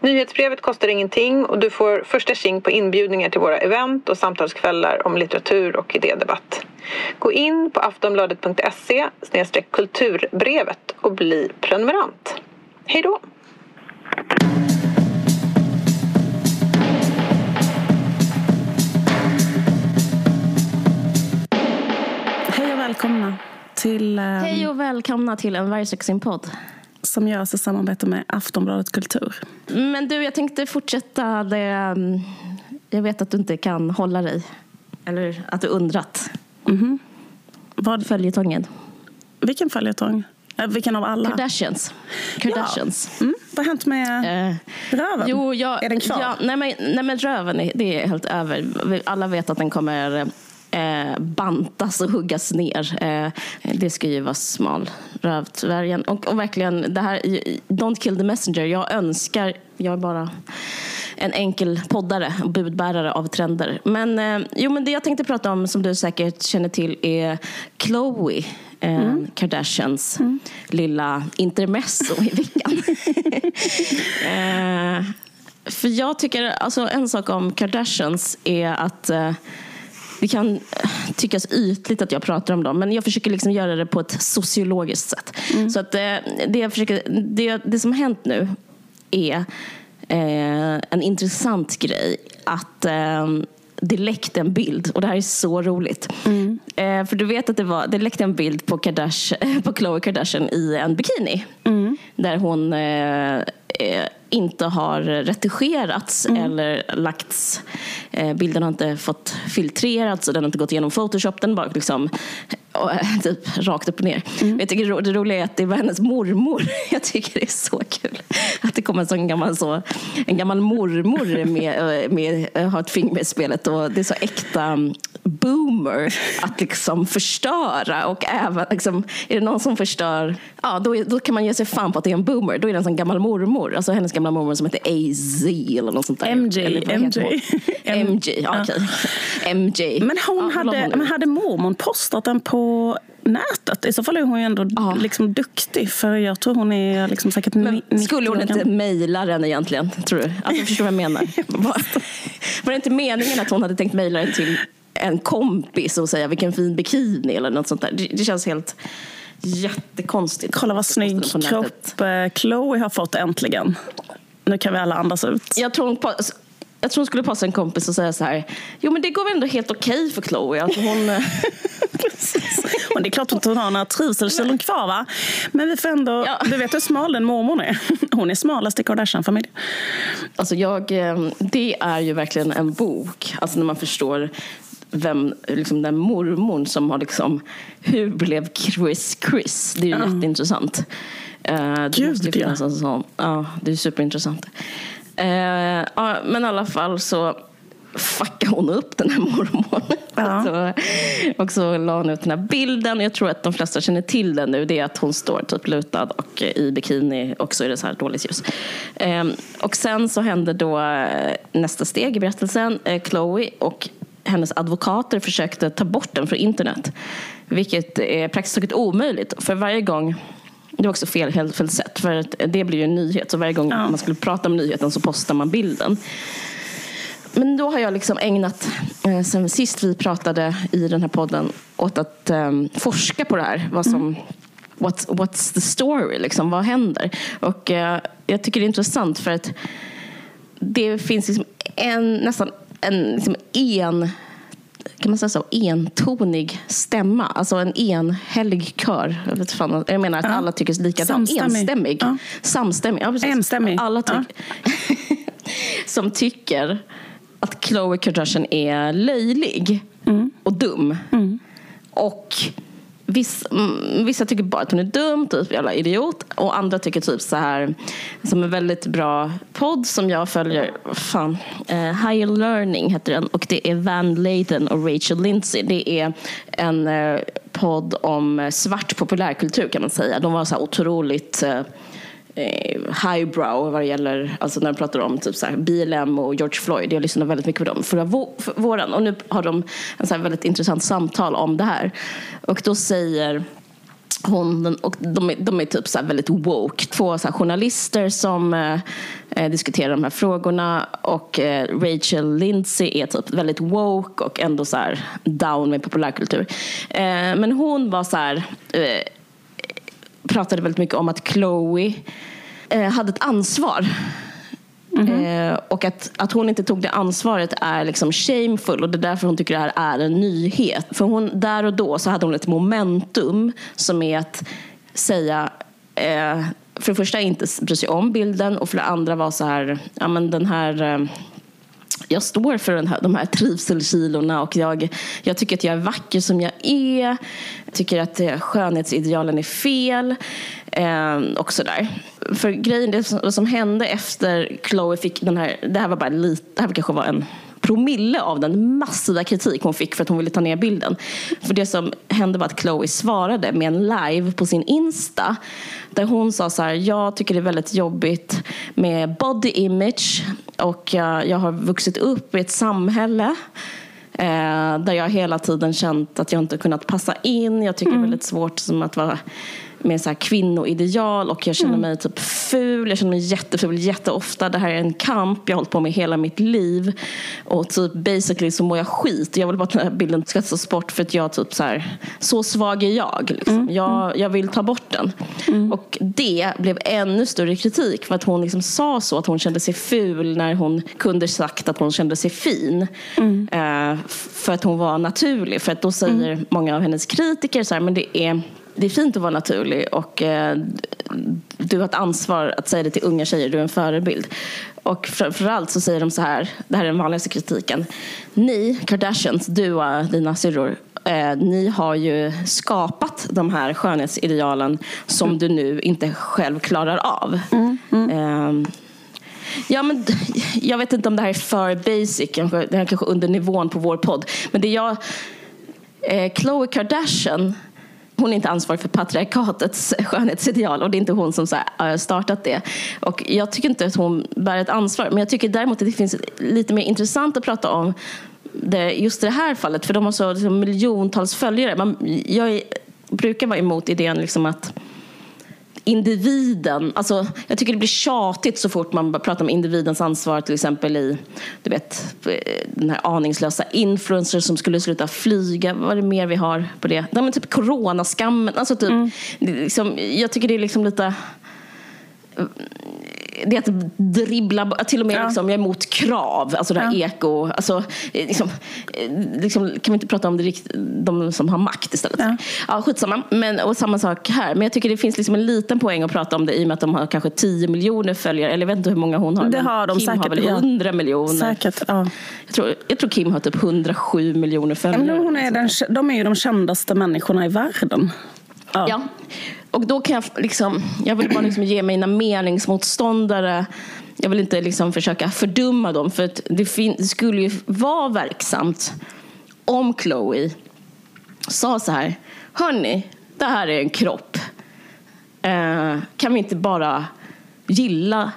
Nyhetsbrevet kostar ingenting och du får första tjing på inbjudningar till våra event och samtalskvällar om litteratur och idédebatt. Gå in på aftonbladet.se kulturbrevet och bli prenumerant. Hej då! Hej och välkomna till... eh, Hej och välkomna till en Vargsuccén-podd. Som görs i samarbete med Aftonbladet Kultur. Men du, jag tänkte fortsätta det... mm, Jag vet att du inte kan hålla dig. Eller att du undrat. Vad, Följetongen. vilken följetong? Eh, vilken av alla? Kardashians. Kardashians. Mm, vad har hänt med Eh, röven? jo, jag, Är den kvar? Ja, nej, men, nej, men röven är, det är helt över. Alla vet att den kommer eh, bantas och huggas ner. Eh, det ska ju vara smal rövdvärgen. Och, och verkligen, det här, don't kill the messenger. Jag önskar, jag är bara en enkel poddare och budbärare av trender. Men, eh, jo, men det jag tänkte prata om, som du säkert känner till, är Khloe eh, Kardashians lilla intermezzo i veckan. eh, för jag tycker, alltså en sak om Kardashians är att eh, det kan eh, tyckas ytligt att jag pratar om dem, men jag försöker liksom göra det på ett sociologiskt sätt. Så att eh, det, jag försöker, det, det som har hänt nu är eh, en intressant grej. Att eh, det läckte en bild, och det här är så roligt. Eh, för du vet att det, var, det läckte en bild på, Kardash, på Khloe Kardashian i en bikini. Där hon eh, eh, inte har retuscherats eller lagts. Eh, bilden har inte fått filtrerats och den har inte gått igenom Photoshop. Den bara liksom och, eh, typ rakt upp och ner. Jag tycker det ro- det roliga är att det var hennes mormor. Jag tycker det är så kul att det kommer en sån gammal, så, en gammal mormor med, eh, med, eh, har ett finger med i spelet. Och det är så äkta mm, boomer att liksom förstöra. Och även liksom, är det någon som förstör, ja då, då kan man ge sig fan på att det är en boomer. Då är det en sån gammal mormor. Alltså hennes gamla mormor som heter AZ eller något sånt där. MJ, Eller MJ. MJ, ja, okej. MJ. Men hon Ja, hade, hon men hade mormor postat den på nätet? I så fall är hon ju ändå Ja. liksom duktig. För jag tror hon är liksom säkert Men ni- 90 skulle hon inte mejla den egentligen? Tror du? Alltså, förstår du vad jag menar? Var, var det inte meningen att hon hade tänkt mejla den till en kompis och säga vilken fin bikini eller något sånt där? Det, det känns helt jättekonstigt. Kolla vad snygg På kropp eh, Chloe har fått äntligen. Nu kan vi alla andas ut. Jag tror hon, pa- jag tror hon skulle passa en kompis och säga så här. Jo men det går väl ändå helt okej för Chloe. Alltså hon. Och det är klart att hon har några trivselkilon kvar va? Men vi får ändå, Ja. du vet hur smal den mormor är. Hon är smalast i Kardashian-familjen. Alltså jag, eh, det är ju verkligen en bok. Alltså när man förstår vem, liksom den mormorn som har liksom, hur blev Chris Chris? Det är ju jätteintressant. Eh, det Gud, måste ju ja. finnas en sån. Ja, det är superintressant. Eh, ja, men i alla fall så fuckade hon upp den här mormorn. Ja. Och, så, och så la hon ut den här bilden. Jag tror att de flesta känner till den nu. Det är att hon står typ lutad och eh, i bikini och så är det så här dåligt ljus. Ehm, och sen så hände då eh, nästa steg i berättelsen. Eh, Chloe och hennes advokater försökte ta bort den från internet. Vilket är praktiskt taget omöjligt. För varje gång det var också fel, helt fel sätt. För det blir ju en nyhet. Så varje gång man skulle prata om nyheten så postar man bilden. Men då har jag liksom ägnat, eh, sen sist vi pratade i den här podden, åt att eh, forska på det här. Vad som, what's, what's the story? Liksom, vad händer? Och eh, jag tycker det är intressant för att det finns liksom en, nästan en liksom en kan man säga så, entonig stämma. Alltså en enhällig kör. Jag, vet fan, jag menar att Ja. alla tycker likadant. Samstämmig. Enstämmig. Ja. Samstämmig. Ja. Enstämmig. Alla Ja. tycker som tycker att Khloe Kardashian är löjlig och dum. Och viss, mm, vissa tycker bara att hon är dum, typ jävla idiot. Och andra tycker typ så här, som en väldigt bra podd som jag följer, fan, eh, Higher Learning heter den. Och det är Van Layden och Rachel Lindsay. Det är en eh, podd om svart populärkultur kan man säga. De var så här otroligt eh, Eh, highbrow vad det gäller, alltså när de pratar om typ så här, BLM och George Floyd. Jag lyssnade väldigt mycket på dem förra våren och nu har de en så väldigt intressant samtal om det här. Och då säger hon, och de, är, de är typ så väldigt woke. Två så journalister som eh, eh, diskuterar de här frågorna och eh, Rachel Lindsay är typ väldigt woke och ändå så down med populärkultur. Eh, men hon var så här, eh, pratade väldigt mycket om att Chloe eh, hade ett ansvar Mm -hmm. eh, och att, att hon inte tog det ansvaret är liksom shameful och det är därför hon tycker det här är en nyhet. För hon, där och då så hade hon ett momentum som är att säga eh, för det första inte bry sig om bilden och för det andra var så här, ja men den här eh, jag står för den här, de här trivselkilorna och jag, jag tycker att jag är vacker som jag är. Jag tycker att eh, skönhetsidealen är fel. Eh, och sådär. För grejen, det som, det som hände efter Chloe fick den här, det här var bara lite, det här kanske var en promille av den massiva kritik hon fick för att hon ville ta ner bilden. För det som hände var att Chloe svarade med en live på sin Insta där hon sa så här, jag tycker det är väldigt jobbigt med body image och jag har vuxit upp i ett samhälle eh, där jag hela tiden känt att jag inte kunnat passa in. Jag tycker mm. det är mm. väldigt svårt som att vara med så här kvinnoideal och jag känner mm. mig typ ful. Jag känner mig jätteful jätteofta. Det här är en kamp jag har hållit på med hela mitt liv. Och typ basically så mår jag skit. Jag vill bara att den här bilden ska tas bort för att jag typ så här, så svag är jag. Liksom. Mm. Jag, mm. jag vill ta bort den. Mm. Och det blev ännu större kritik för att hon liksom sa så att hon kände sig ful när hon kunde sagt att hon kände sig fin. Mm. Uh, för att hon var naturlig. För att då säger mm. många av hennes kritiker så här, men det är det är fint att vara naturlig och eh, du har ett ansvar att säga det till unga tjejer, du är en förebild. Och framförallt så säger de så här, det här är den vanligaste kritiken. Ni, Kardashians, du och dina syrror, eh, ni har ju skapat de här skönhetsidealen som mm. du nu inte själv klarar av. Mm. Mm. Eh, Ja, men, jag vet inte om det här är för basic, det här är kanske under nivån på vår podd. Men det jag... Eh, Khloe Kardashian hon är inte ansvarig för patriarkatets skönhetsideal och det är inte hon som har startat det. Och jag tycker inte att hon bär ett ansvar, men jag tycker däremot att det finns lite mer intressant att prata om det, just det här fallet, för de har så liksom, miljontals följare. Man, jag är, brukar vara emot idén liksom att individen, alltså jag tycker det blir tjatigt så fort man pratar om individens ansvar till exempel i du vet, den här aningslösa influencers som skulle sluta flyga, vad är det mer vi har på det? Nej, men typ coronaskammen, alltså typ, mm. liksom, jag tycker det är liksom lite det är att dribbla, till och med ja. liksom, jag är emot krav, alltså det här ja. eko. Alltså, liksom, liksom, kan vi inte prata om det, de som har makt istället? Ja. Ja, skitsamma. Men, och samma sak här. Men jag tycker det finns liksom en liten poäng att prata om det i och med att de har kanske 10 miljoner följare. Eller jag vet inte hur många hon har. Det har de Kim säkert. har väl 100 miljoner. Säkert, ja. jag, tror, jag tror Kim har typ 107 miljoner följare. Men hon är den, de är ju de kändaste människorna i världen. Ja. ja. Och då kan jag liksom, jag vill bara liksom ge mina meningsmotståndare jag vill inte liksom försöka fördumma dem för det, det skulle ju vara verksamt om Chloe sa så här Hörni, det här är en kropp. Eh, kan vi inte bara gilla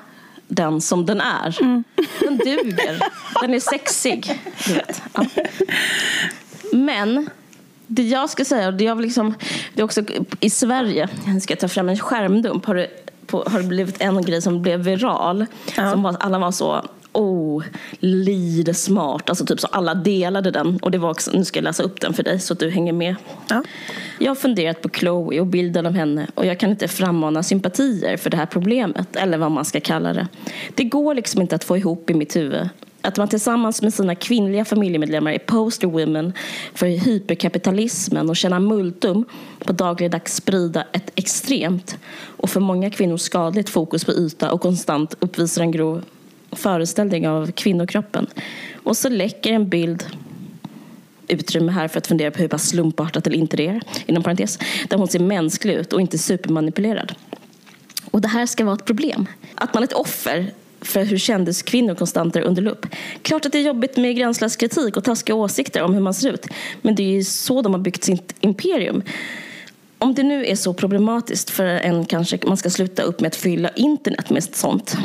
den som den är? Mm. Den duger. Den är sexig. Ja. Men det jag ska säga, och det, jag liksom, det är också i Sverige, jag ska ta fram en skärmdump, har det, på, har det blivit en grej som blev viral. Ja. Som var, alla var så, oh, lide smart. Alltså typ så alla delade den. Och det var också, nu ska jag läsa upp den för dig så att du hänger med. Ja. Jag har funderat på Chloe och bilden av henne och jag kan inte frammana sympatier för det här problemet, eller vad man ska kalla det. Det går liksom inte att få ihop i mitt huvud att man tillsammans med sina kvinnliga familjemedlemmar är poster women för hyperkapitalismen och tjänar multum på dagligdags sprida ett extremt och för många kvinnor skadligt fokus på yta och konstant uppvisar en grov föreställning av kvinnokroppen. Och så läcker en bild utrymme här för att fundera på hur pass slumpartat eller inte det är, inom parentes, där hon ser mänsklig ut och inte supermanipulerad. Och det här ska vara ett problem. Att man är ett offer för hur kändiskvinnor konstant är under lupp. Klart att det är jobbigt med gränslös kritik och taskiga åsikter om hur man ser ut. Men det är ju så de har byggt sitt imperium. Om det nu är så problematiskt för en kanske man ska sluta upp med att fylla internet med sånt.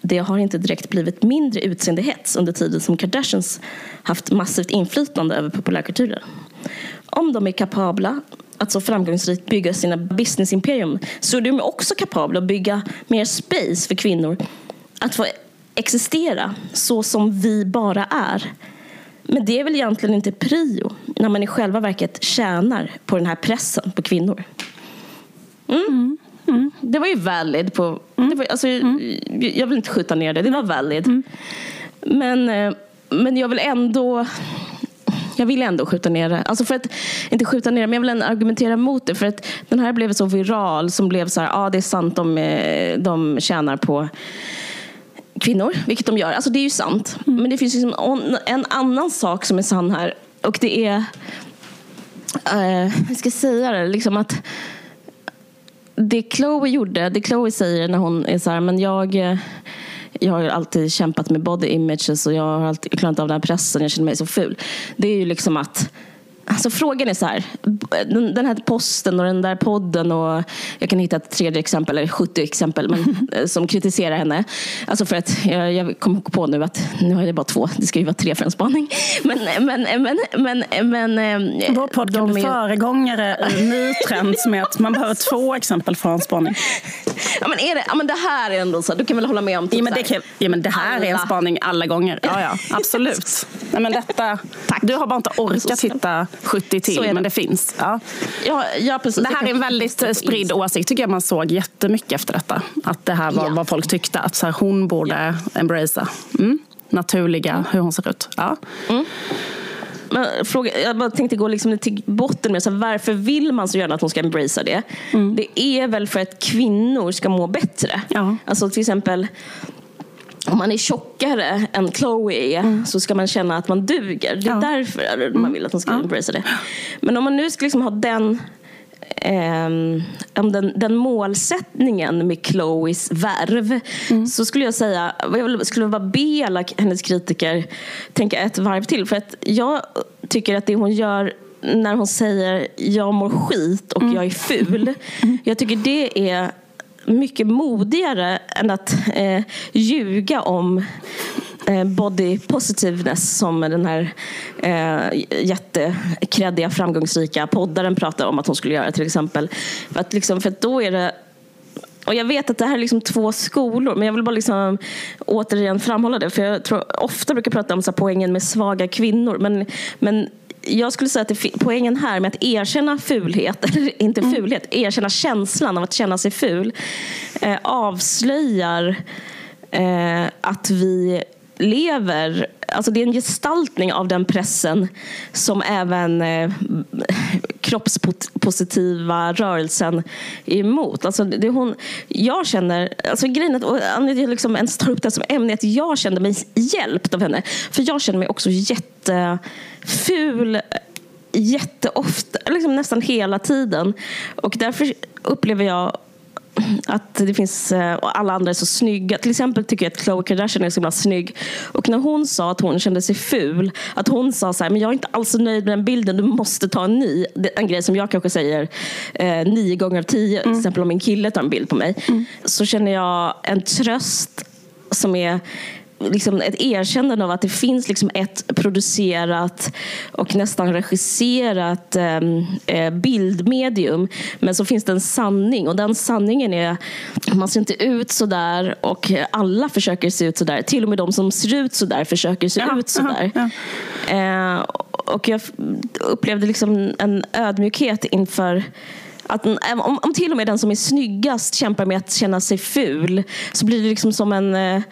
Det har inte direkt blivit mindre utseendehets under tiden som Kardashians haft massivt inflytande över populärkulturen. Om de är kapabla att så framgångsrikt bygga sina businessimperium så är de också kapabla att bygga mer space för kvinnor att få existera så som vi bara är. Men det är väl egentligen inte prio när man i själva verket tjänar på den här pressen på kvinnor. Mm. Mm. Det var ju valid. På, det var, alltså, Jag vill inte skjuta ner det, det var valid. Men, eh, men jag vill ändå jag vill ändå skjuta ner det. Alltså för att, inte skjuta ner det, men jag vill argumentera mot det. För att den här blev så viral som blev så här, ja ah, det är sant, de, eh, de tjänar på kvinnor, vilket de gör. Alltså det är ju sant. Mm. Men det finns liksom en annan sak som är sann här. Och det är, uh, jag ska säga det, liksom att det Chloe gjorde, det Chloe säger när hon är så här, men jag eh, jag har alltid kämpat med body images och jag har alltid klarat av den här pressen, jag känner mig så ful. Det är ju liksom att Alltså frågan är så här, den här posten och den där podden och jag kan hitta ett tredje exempel, eller 70 exempel, men, eh, som kritiserar henne. Alltså för att jag, jag kom på nu att nu har jag bara två, det ska ju vara tre för en spaning. Men, men, men, men, men eh, Vår podd kan bli är... föregångare i ny trend med att man behöver två exempel för en spaning. Ja men, är det, ja, men det här är ändå så, du kan väl hålla med om typ ja, men det, kan, ja, men det här alla. är en spaning alla gånger. Ja, ja, absolut. Nej, men detta, Tack. Du har bara inte orkat hitta 70 till, det. men det finns. Ja. Ja, ja, precis. Det här är en väldigt spridd åsikt, tycker jag man såg jättemycket efter detta. Att det här var ja. vad folk tyckte, att så här, hon borde ja. embracea mm. naturliga, mm. hur hon ser ut. Ja. Mm. Men fråga, jag bara tänkte gå liksom till botten med så här, varför vill man så gärna att hon ska embracea det? Mm. Det är väl för att kvinnor ska må bättre. Ja. Alltså till exempel om man är tjockare än Chloe mm. så ska man känna att man duger. Det är ja. därför man vill att hon ska mm. embracea det. Men om man nu ska liksom ha den eh, den, den målsättningen med Chloes värv mm. så skulle jag säga, jag skulle bara be alla hennes kritiker tänka ett varv till. För att jag tycker att det hon gör när hon säger jag mår skit och mm. jag är ful. Mm. Jag tycker det är mycket modigare än att eh, ljuga om eh, body positiveness som den här eh, jättekreddiga framgångsrika poddaren pratade om att hon skulle göra till exempel. För att, liksom, för att då är det och jag vet att det här är liksom två skolor, men jag vill bara liksom återigen framhålla det. För jag tror ofta brukar prata om så poängen med svaga kvinnor. Men, men jag skulle säga att det, poängen här med att erkänna fulhet, eller inte mm. fulhet, mm. erkänna känslan av att känna sig ful, eh, avslöjar eh, att vi lever Alltså det är en gestaltning av den pressen som även eh, kroppspositiva rörelsen är emot. Alltså det hon, jag känner, alltså grejen att anledningen liksom ens tar upp det som ämne är att jag kände mig hjälpt av henne. För jag känner mig också jätteful jätteofta, liksom nästan hela tiden. Och därför upplever jag att det finns, eh, och alla andra är så snygga. Till exempel tycker jag att Khloe Kardashian är så himla snygg. Och när hon sa att hon kände sig ful, att hon sa så här, men jag är inte alls nöjd med den bilden, du måste ta en ny. En grej som jag kanske säger eh, nio gånger av tio, mm. till exempel om min kille tar en bild på mig. Mm. Så känner jag en tröst som är liksom ett erkännande av att det finns liksom ett producerat och nästan regisserat ehm, eh, bildmedium. Men så finns det en sanning och den sanningen är att man ser inte ut så där och alla försöker se ut så där. Till och med de som ser ut så där försöker se ja, ut så där. Ja. Eh, och jag upplevde liksom en ödmjukhet inför att, om, om till och med den som är snyggast kämpar med att känna sig ful så blir det liksom som en eh,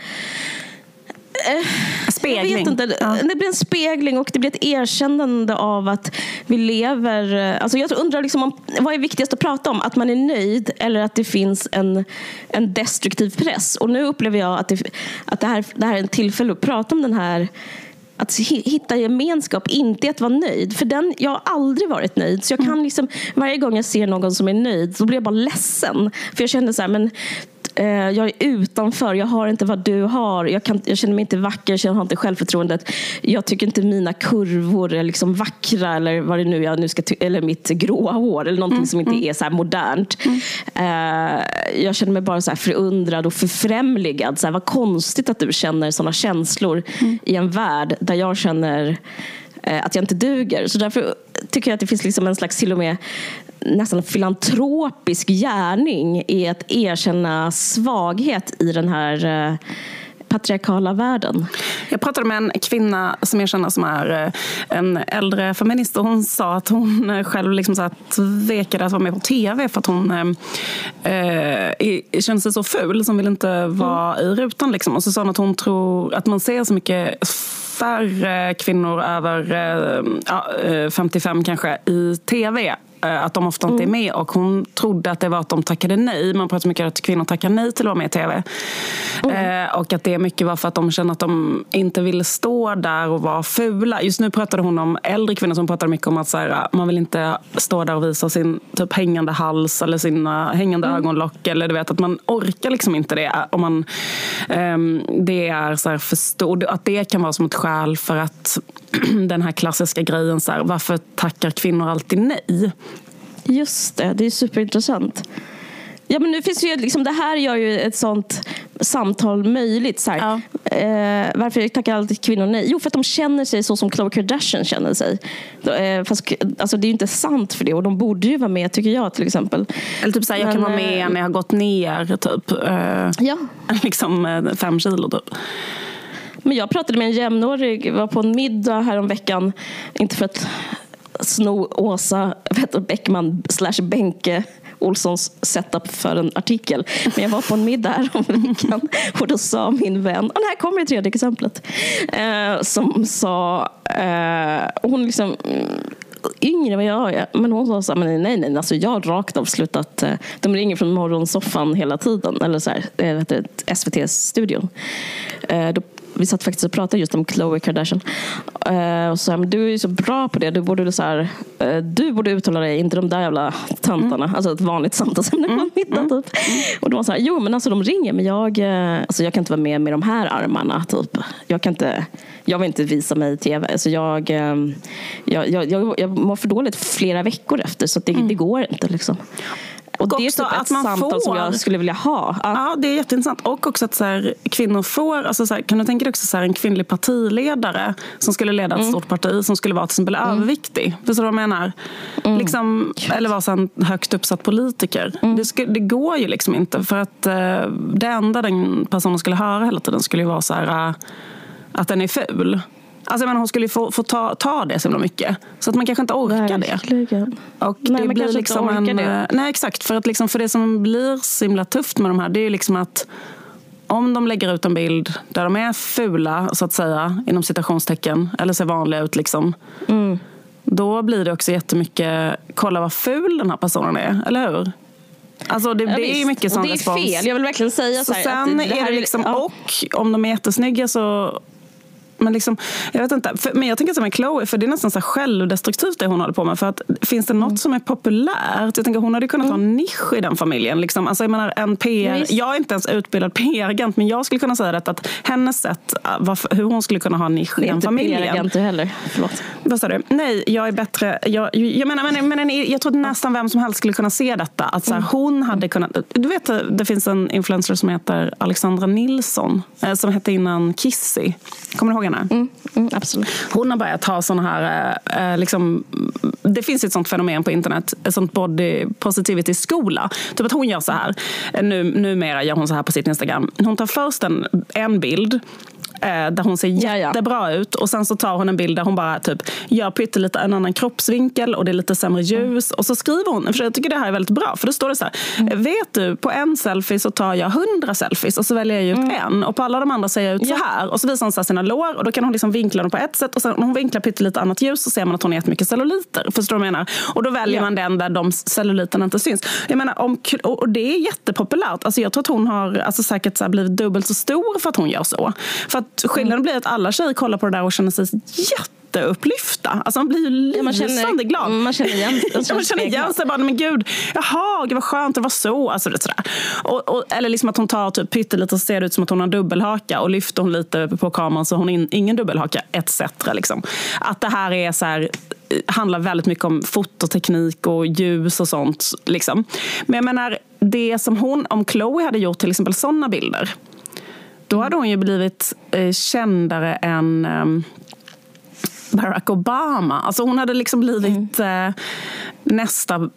spegling. Jag vet inte. Ja. Det blir en spegling och det blir ett erkännande av att vi lever... Alltså jag undrar liksom om, vad är viktigast att prata om? Att man är nöjd eller att det finns en, en destruktiv press? Och nu upplever jag att, det, att det, här, det här är en tillfälle att prata om den här att hitta gemenskap, inte att vara nöjd. För den, jag har aldrig varit nöjd. Så jag kan mm. liksom, varje gång jag ser någon som är nöjd så blir jag bara ledsen. För jag känner så här, men Eh, jag är utanför, jag har inte vad du har. Jag, kan, jag känner mig inte vacker, jag har inte självförtroendet. Jag tycker inte mina kurvor är liksom vackra eller vad det nu jag nu ska eller mitt gråa hår eller någonting mm, som inte mm. är så modernt. Mm. Eh, jag känner mig bara så här förundrad och förfrämligad. Så här, vad konstigt att du känner sådana känslor mm. i en värld där jag känner eh, att jag inte duger. Så därför tycker jag att det finns liksom en slags till och med nästan filantropisk gärning i att erkänna svaghet i den här eh, patriarkala världen. Jag pratade med en kvinna som jag känner som är eh, en äldre feminist och hon sa att hon eh, själv liksom så tvekade att vara med på tv för att hon eh, kände sig så ful som vill inte vara mm. i rutan. Liksom. Och så sa hon att hon tror att man ser så mycket färre eh, kvinnor över eh, ja, eh, 55 kanske i tv att de ofta inte är mm. med. Och hon trodde att det var att de tackade nej. Man pratar mycket om att kvinnor tackar nej till att vara med i tv. Mm. Eh, och att det mycket var för att de kände att de inte ville stå där och vara fula. Just nu pratade hon om äldre kvinnor som pratade mycket om att så här, man vill inte stå där och visa sin typ hängande hals eller sina hängande mm. ögonlock. Eller du vet att man orkar liksom inte det. Om man, um, det är så här förstå, att det kan vara som ett skäl för att den här klassiska grejen, så här, varför tackar kvinnor alltid nej? Just det, det är superintressant. Ja, men nu finns ju, liksom, det här gör ju ett sånt samtal möjligt. Så ja. eh, varför tackar alltid kvinnor nej? Jo, för att de känner sig så som Khloe Kardashian känner sig. Eh, fast alltså, det är ju inte sant för det och de borde ju vara med tycker jag till exempel. Eller typ såhär, jag kan vara med eh, när jag har gått ner typ. Eh, ja. Liksom eh, fem kilo typ. Men jag pratade med en jämnårig, var på en middag häromveckan. Inte för att sno Åsa Bäckman slash Benke Olssons setup för en artikel. Men jag var på en middag häromveckan och då sa min vän, ah, och här kommer det tredje exemplet, eh, som sa, eh, hon liksom mm, yngre än vad jag är. Men hon sa så här, men nej, nej, alltså jag har rakt av slutat. Eh, de ringer från morgonsoffan hela tiden. Eller så här, eh, SVT-studion. Eh, då vi satt faktiskt och pratade just om Khloe Kardashian. Uh, och så här, men du är ju så bra på det. Du borde, så här, uh, du borde uttala dig, inte de där jävla tantarna. Mm. Alltså ett vanligt samtalsämne mm. middag mm. typ. Och då var så här, jo men alltså de ringer men jag, uh, alltså, jag kan inte vara med med de här armarna. Typ. Jag kan inte, jag vill inte visa mig i tv. Alltså, jag, jag, jag, jag, jag mår för dåligt flera veckor efter så det, mm. det går inte. Liksom. Och det är typ ett samtal får, som jag skulle vilja ha. Ja, ja det är jätteintressant. Och också att så här, kvinnor får, alltså så här, kan du tänka dig också så här, en kvinnlig partiledare som skulle leda ett mm. stort parti som skulle vara till exempel mm. överviktig. Förstår du vad jag menar? Mm. Liksom, eller vara en högt uppsatt politiker. Mm. Det, skulle, det, går ju liksom inte för att uh, det enda den personen skulle höra hela tiden skulle ju vara så här, uh, att den är ful. Alltså, men hon skulle få, få ta, ta det så mycket. Så att man kanske inte orkar Verkligen. det. Och nej, det blir liksom en, det. Nej, exakt. För, att liksom, för det som blir så himla tufft med de här, det är liksom att om de lägger ut en bild där de är fula, så att säga, inom citationstecken, eller ser vanliga ut, liksom, mm. då blir det också jättemycket, kolla vad ful den här personen är, eller hur? Alltså det, ja, det är mycket sån respons. Det är fel, jag vill verkligen säga så, så Sen det, det är det liksom, ja. och om de är jättesnygga så men, liksom, jag vet inte. För, men jag tänker som med Chloe, för det är nästan så självdestruktivt det hon håller på med. För att, finns det något mm. som är populärt? Jag tänker hon hade kunnat mm. ha en nisch i den familjen. Liksom. Alltså, jag, menar, en PR, jag är inte ens utbildad PR-agent, men jag skulle kunna säga det, att hennes sätt, äh, varför, hur hon skulle kunna ha en nisch i den familjen. Du är inte PR-agent heller. Förlåt. Vad sa du? Nej, jag är bättre. Jag, jag menar, men, men jag tror att nästan vem som helst skulle kunna se detta. Att så här, mm. hon hade kunnat... Du vet, det finns en influencer som heter Alexandra Nilsson, eh, som hette innan Kissy. Kommer du ihåg henne? Mm. Mm, absolut. Hon har börjat ha såna här... Eh, liksom, det finns ett sånt fenomen på internet, ett sånt body positivity-skola. Typ att hon gör så här. Nu, numera gör hon så här på sitt Instagram. Hon tar först en, en bild Eh, där hon ser jättebra ja, ja. ut. Och sen så tar hon en bild där hon bara typ gör pyttelite en annan kroppsvinkel och det är lite sämre ljus. Mm. Och så skriver hon, för jag tycker det här är väldigt bra, för då står det så här. Mm. Vet du, på en selfie så tar jag hundra selfies och så väljer jag ut mm. en. Och på alla de andra ser jag ut ja. så här. Och så visar hon så sina lår och då kan hon liksom vinkla dem på ett sätt. Och sen när hon vinklar pyttelite annat ljus så ser man att hon har jättemycket celluliter. Förstår du vad jag menar? Och då väljer man den där de celluliterna inte syns. Jag menar, om, och det är jättepopulärt. Alltså jag tror att hon har alltså säkert så blivit dubbelt så stor för att hon gör så. För att skillnaden blir att alla tjejer kollar på det där och känner sig jätte jätteupplyfta. Alltså man blir ju Ja, man känner- lysande glad. mm, man känner igen- man Ja, man känner igen sig. Bara, men gud, jaha, gud vad skönt det var så. Alltså, det, är sådär. Och, och, eller liksom att hon tar typ pyttelite och ser ut som att hon har dubbelhaka och lyfter hon lite på kameran så har hon in, ingen dubbelhaka etc. Liksom. Att det här är så här, eh, handlar väldigt mycket om fototeknik och ljus och sånt. Liksom. Men jag menar, det som hon, om Chloe hade gjort till exempel sådana bilder då hade hon ju blivit eh, kändare än ehm, Barack Obama. Alltså hon hade liksom blivit Mm. eh, nästa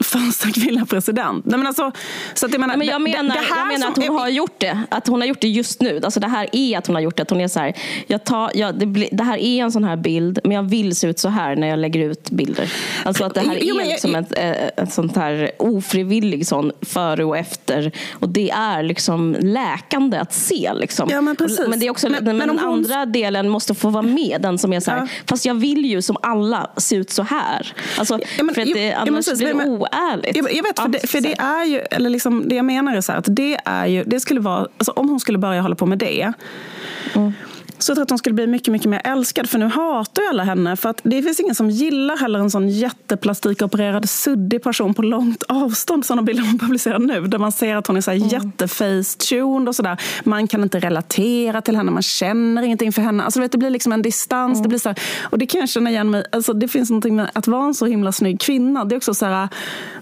första kvinnliga president. Nej, men alltså, så att jag menar, Nej, men jag det- menar, det här jag menar att hon är- har gjort det. Att hon har gjort det just nu. Alltså det här är att hon har gjort det. Att hon är så här, jag tar, jag, det, det här är en sån här bild, men jag vill se ut så här när jag lägger ut bilder. Alltså att det här Jo, är jag- liksom ett, eh, ett sånt här ofrivillig sån före och efter. Och det är liksom läkande att se. Liksom. Ja, men precis. men det är också, Men- men, den hon- andra delen måste få vara med. Den som är så här, Ja. Fast jag vill ju som alla se ut så här. Alltså, Ja, men- för att det, ja, annars precis, blir det men- oärligt. Jag, jag vet, för, Ja, det, för det är ju, eller liksom, det jag menar är så här, att det är ju, det skulle vara, alltså om hon skulle börja hålla på med det, så jag tror att hon skulle bli mycket, mycket mer älskad. För nu hatar ju alla henne. För att det finns ingen som gillar heller en sån jätteplastikopererad suddig person på långt avstånd. Sådana bilder hon publicerar nu. Där man ser att hon är så här jättefacetuned och sådär. Man kan inte relatera till henne. Man känner ingenting för henne. Alltså, vet, det blir liksom en distans. Det blir så här, och det kan jag känna igen mig alltså, Det finns någonting med att vara en så himla snygg kvinna. Det, är också så här,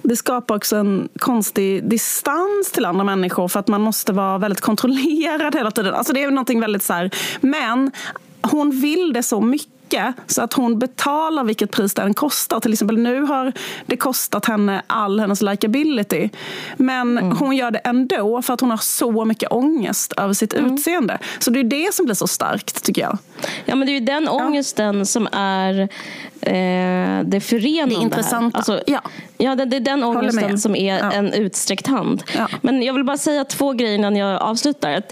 det skapar också en konstig distans till andra människor. För att man måste vara väldigt kontrollerad hela tiden. Alltså, det är någonting väldigt så här, men hon vill det så mycket så att hon betalar vilket pris det än kostar. Till exempel nu har det kostat henne all hennes likability. Men hon gör det ändå för att hon har så mycket ångest över sitt utseende. Så det är det som blir så starkt tycker jag. Ja, men det är ju den ångesten som är eh, det förenande Det intressanta. Alltså, Ja. ja, det, det är den ångesten som är Ja. en utsträckt hand. Ja. Men jag vill bara säga två grejer innan jag avslutar.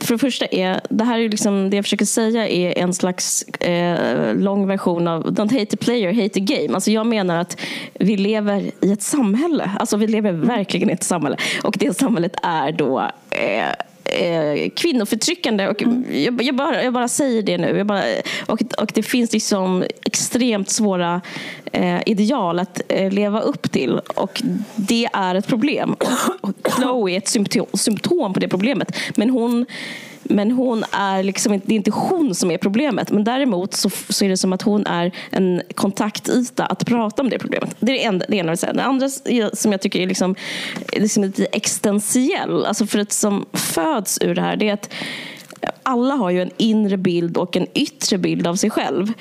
För det första är, det här är liksom, det jag försöker säga är en slags eh, lång version av Don't hate the player, hate the game. Alltså jag menar att vi lever i ett samhälle. Alltså vi lever verkligen i ett samhälle. Och det samhället är då eh, eh, kvinnoförtryckande. Och jag, jag, bara, jag bara säger det nu. Jag bara, och, och det finns liksom extremt svåra eh, ideal att eh, leva upp till. Och det är ett problem. Och Chloe är ett symptom, symptom på det problemet. Men hon men hon är liksom inte, det är inte hon som är problemet. Men däremot så, så är det som att hon är en kontaktyta att prata om det problemet. Det är det ena, det ena jag vill säga. Det andra som jag tycker är liksom, liksom lite existentiell, alltså för att som föds ur det här, det är att alla har ju en inre bild och en yttre bild av sig själv.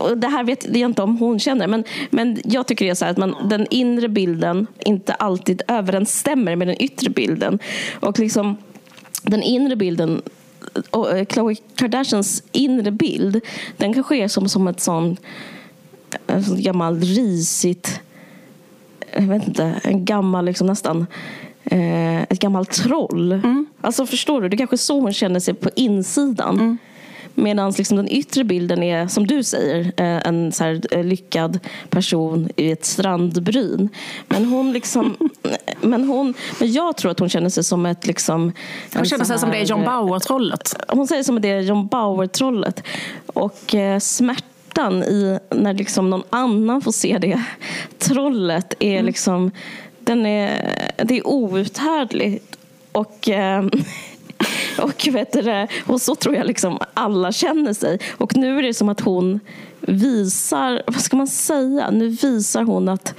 Och det här vet jag inte om hon känner, men, men jag tycker det är så här att man, den inre bilden inte alltid överensstämmer med den yttre bilden. Och liksom den inre bilden Khloe Kardashians inre bild den kanske är som, som ett sån, en sån gammal risigt jag vet inte, en gammal liksom nästan eh, ett gammalt troll. Alltså förstår du, det är kanske så hon känner sig på insidan. Medan liksom den yttre bilden är, som du säger, eh, en så här eh, lyckad person i ett strandbryn. Men hon liksom... Men, hon, men jag tror att hon känner sig som ett... Liksom, Hon känner sig sån som det är här, John eh, Bauer-trollet. hon säger som det är John Bauer-trollet. Och eh, smärtan i när liksom någon annan får se det trollet är liksom den är, det är outhärdligt. Och, eh, och, vet du, och så tror jag liksom alla känner sig. Och nu är det som att hon visar, vad ska man säga? Nu visar hon att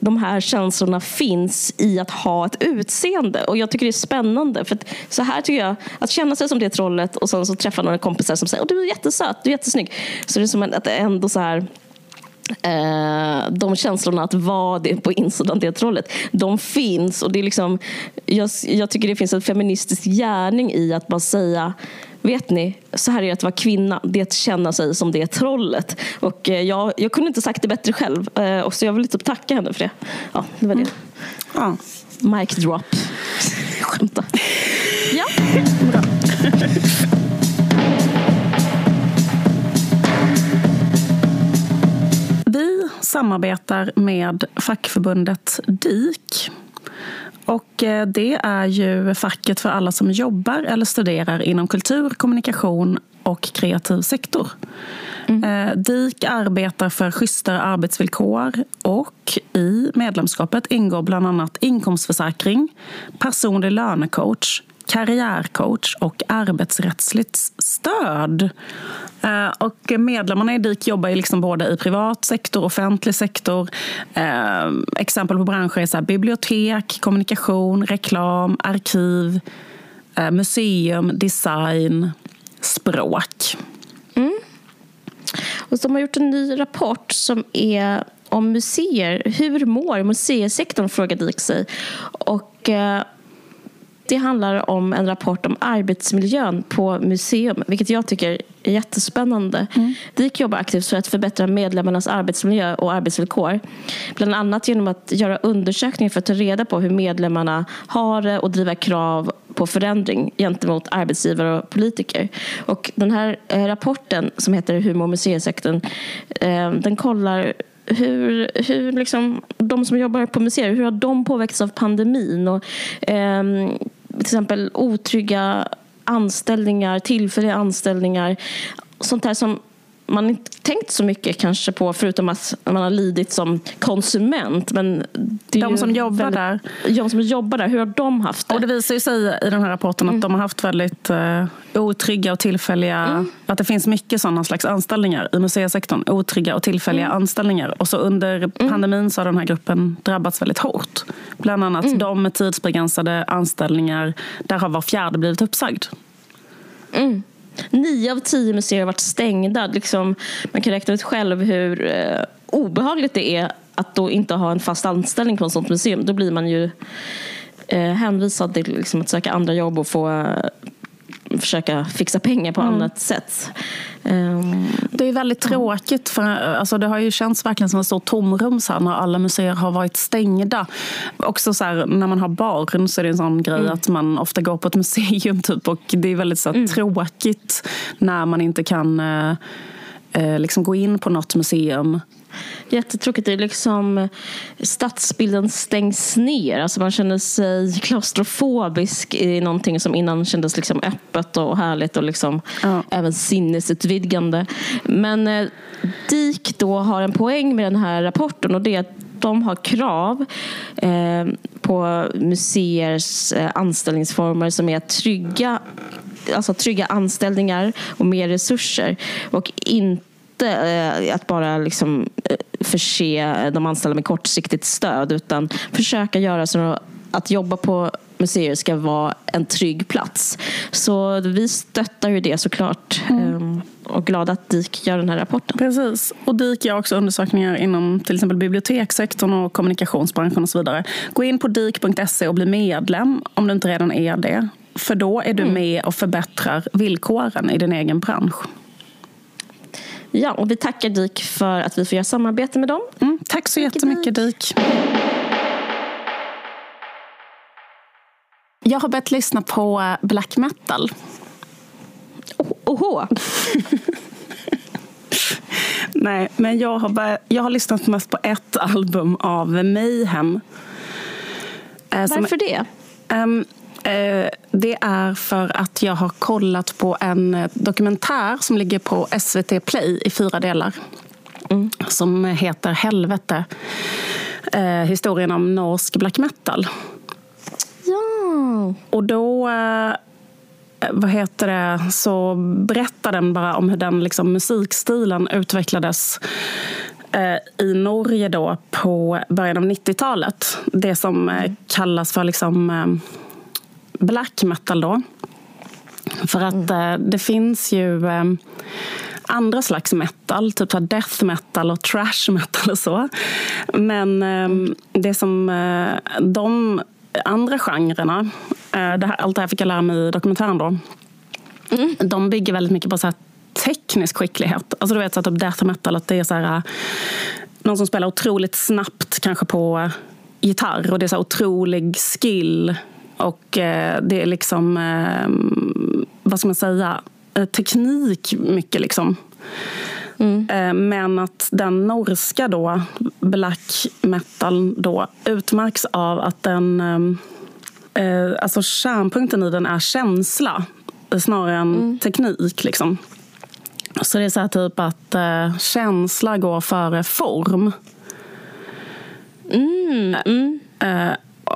de här känslorna finns i att ha ett utseende. Och jag tycker det är spännande. För att så här tycker jag, att känna sig som det trollet och sen så träffa några kompisar som säger att du är jättesöt, du är jättesnygg. Så det är som att det ändå så här Eh, de känslorna att vara det på insidan det trollet, de finns. Och det är liksom, jag, jag tycker det finns en feministisk gärning i att bara säga Vet ni, så här är det att vara kvinna. Det är att känna sig som det trollet. Och eh, jag, jag kunde inte sagt det bättre själv. Eh, och så jag vill typ tacka henne för det. Ja, det var det. Ja. Mic drop. Skämta. Ja. Samarbetar med fackförbundet DIK. Och eh, det är ju facket för alla som jobbar eller studerar inom kultur, kommunikation och kreativ sektor. Mm. DIK arbetar för schysstare arbetsvillkor och i medlemskapet ingår bland annat inkomstförsäkring, personlig lönecoach, karriärcoach och arbetsrättsligt stöd. Eh, och medlemmarna i DIK jobbar ju liksom både i privat sektor och offentlig sektor. Eh, exempel på branscher är så bibliotek, kommunikation, reklam, arkiv, eh, museum, design, språk. Mm. Och de har gjort en ny rapport som är om museer. Hur mår museisektorn? frågar DIK sig. Och det handlar om en rapport om arbetsmiljön på museum, vilket jag tycker är jättespännande. Mm. DIK jobbar aktivt för att förbättra medlemmarnas arbetsmiljö och arbetsvillkor. Bland annat genom att göra undersökningar för att ta reda på hur medlemmarna har det och driva krav på förändring gentemot arbetsgivare och politiker. Och den här eh, rapporten som heter Hur mår museisektorn? Eh, den kollar hur, hur liksom, de som jobbar på museer, hur har de påverkats av pandemin? Och, eh, till exempel otrygga anställningar, tillfälliga anställningar. Sånt här som man inte tänkt så mycket kanske på förutom att man har lidit som konsument. Men de som jobbar väldigt, där. De som jobbar där, hur har de haft det? Och det visar sig i den här rapporten att mm. de har haft väldigt uh, otrygga och tillfälliga, mm. att det finns mycket sådana slags anställningar i museisektorn. Otrygga och tillfälliga mm. anställningar. Och så under mm. pandemin så har den här gruppen drabbats väldigt hårt. Bland annat mm. de med tidsbegränsade anställningar, där har var fjärde blivit uppsagd. Mm. Nio av tio museer har varit stängda. Liksom, man kan räkna ut själv hur eh, obehagligt det är att då inte ha en fast anställning på ett sånt museum. Då blir man ju eh, hänvisad till liksom, att söka andra jobb och få eh, försöka fixa pengar på mm. annat sätt. Um, det är väldigt tråkigt. För, alltså, det har ju känts verkligen som ett stort tomrum så här, när alla museer har varit stängda. Också så här, när man har barn så är det en sån grej mm. att man ofta går på ett museum typ, och det är väldigt så här, mm. tråkigt när man inte kan eh, eh liksom gå in på något museum Jättetråkigt. Det är liksom stadsbilden stängs ner. Alltså man känner sig klaustrofobisk i någonting som innan kändes liksom öppet och härligt och liksom ja. även sinnesutvidgande. Men eh, DIK då har en poäng med den här rapporten och det är att de har krav eh, på museers eh, anställningsformer som är trygga alltså trygga anställningar och mer resurser och inte inte eh, att bara liksom eh, förse de anställda med kortsiktigt stöd utan försöka göra så att jobba på museer ska vara en trygg plats. Så vi stöttar ju det såklart. Mm. Ehm, och glada att DIK gör den här rapporten. Precis. Och DIK gör också undersökningar inom till exempel bibliotekssektorn och kommunikationsbranschen och så vidare. Gå in på dik.se och bli medlem om du inte redan är det. För då är du mm. med och förbättrar villkoren i din egen bransch. Ja, och vi tackar DIK för att vi får göra samarbete med dem. Mm, tack så jättemycket DIK. Jag har börjat lyssna på eh, black metal. Oh, oho! Nej, men jag har, börjat, jag har lyssnat mest på ett album av Mayhem. Eh, Varför det? Um, det är för att jag har kollat på en eh, dokumentär som ligger på SVT Play i fyra delar. Mm. Som heter Helvete. Eh, historien om norsk black metal. Ja. Och då vad heter det, så berättar den bara om hur den liksom, musikstilen utvecklades i Norge då på början av 90-talet. Det som kallas för liksom, black metal då. För att mm. eh, det finns ju eh, andra slags metal, typ death metal och trash metal och så. Men eh, mm. det som eh, de andra genrerna, det här, allt det här fick jag lära mig i dokumentären då. Mm. De bygger väldigt mycket på så här teknisk skicklighet. Alltså du vet så att typ death metal, att det är så här, någon som spelar otroligt snabbt kanske på gitarr och det är så otrolig skill och eh, det är liksom, eh, vad ska man säga, eh, teknik mycket liksom. Mm. Men att den norska då, black metal då, utmärks av att den, alltså kärnpunkten i den är känsla snarare än mm. teknik. Liksom. Så det är så typ att känsla går före form. Mm, mm.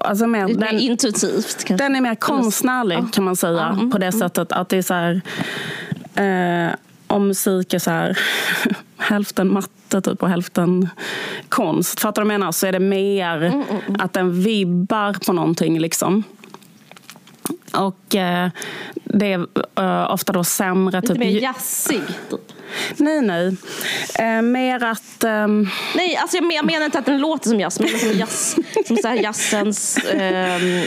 Alltså mer, Lite den, intuitivt kanske. den är mer konstnärlig Ja. kan man säga. Mm, på det sättet att det är så här... Eh, om musik är så här hälften matte typ, och hälften konst. Fattar du vad jag menar? Så är det mer Mm, att den vibbar på någonting. liksom. Och eh, det är eh, ofta då sämre... Lite typ, mer jazzig. Typ. Nej, nej. Eh, mer att... ehm, Nej, alltså jag men- jag menar inte att den låter som jazz, men som jazz, som så här jazzens ehm,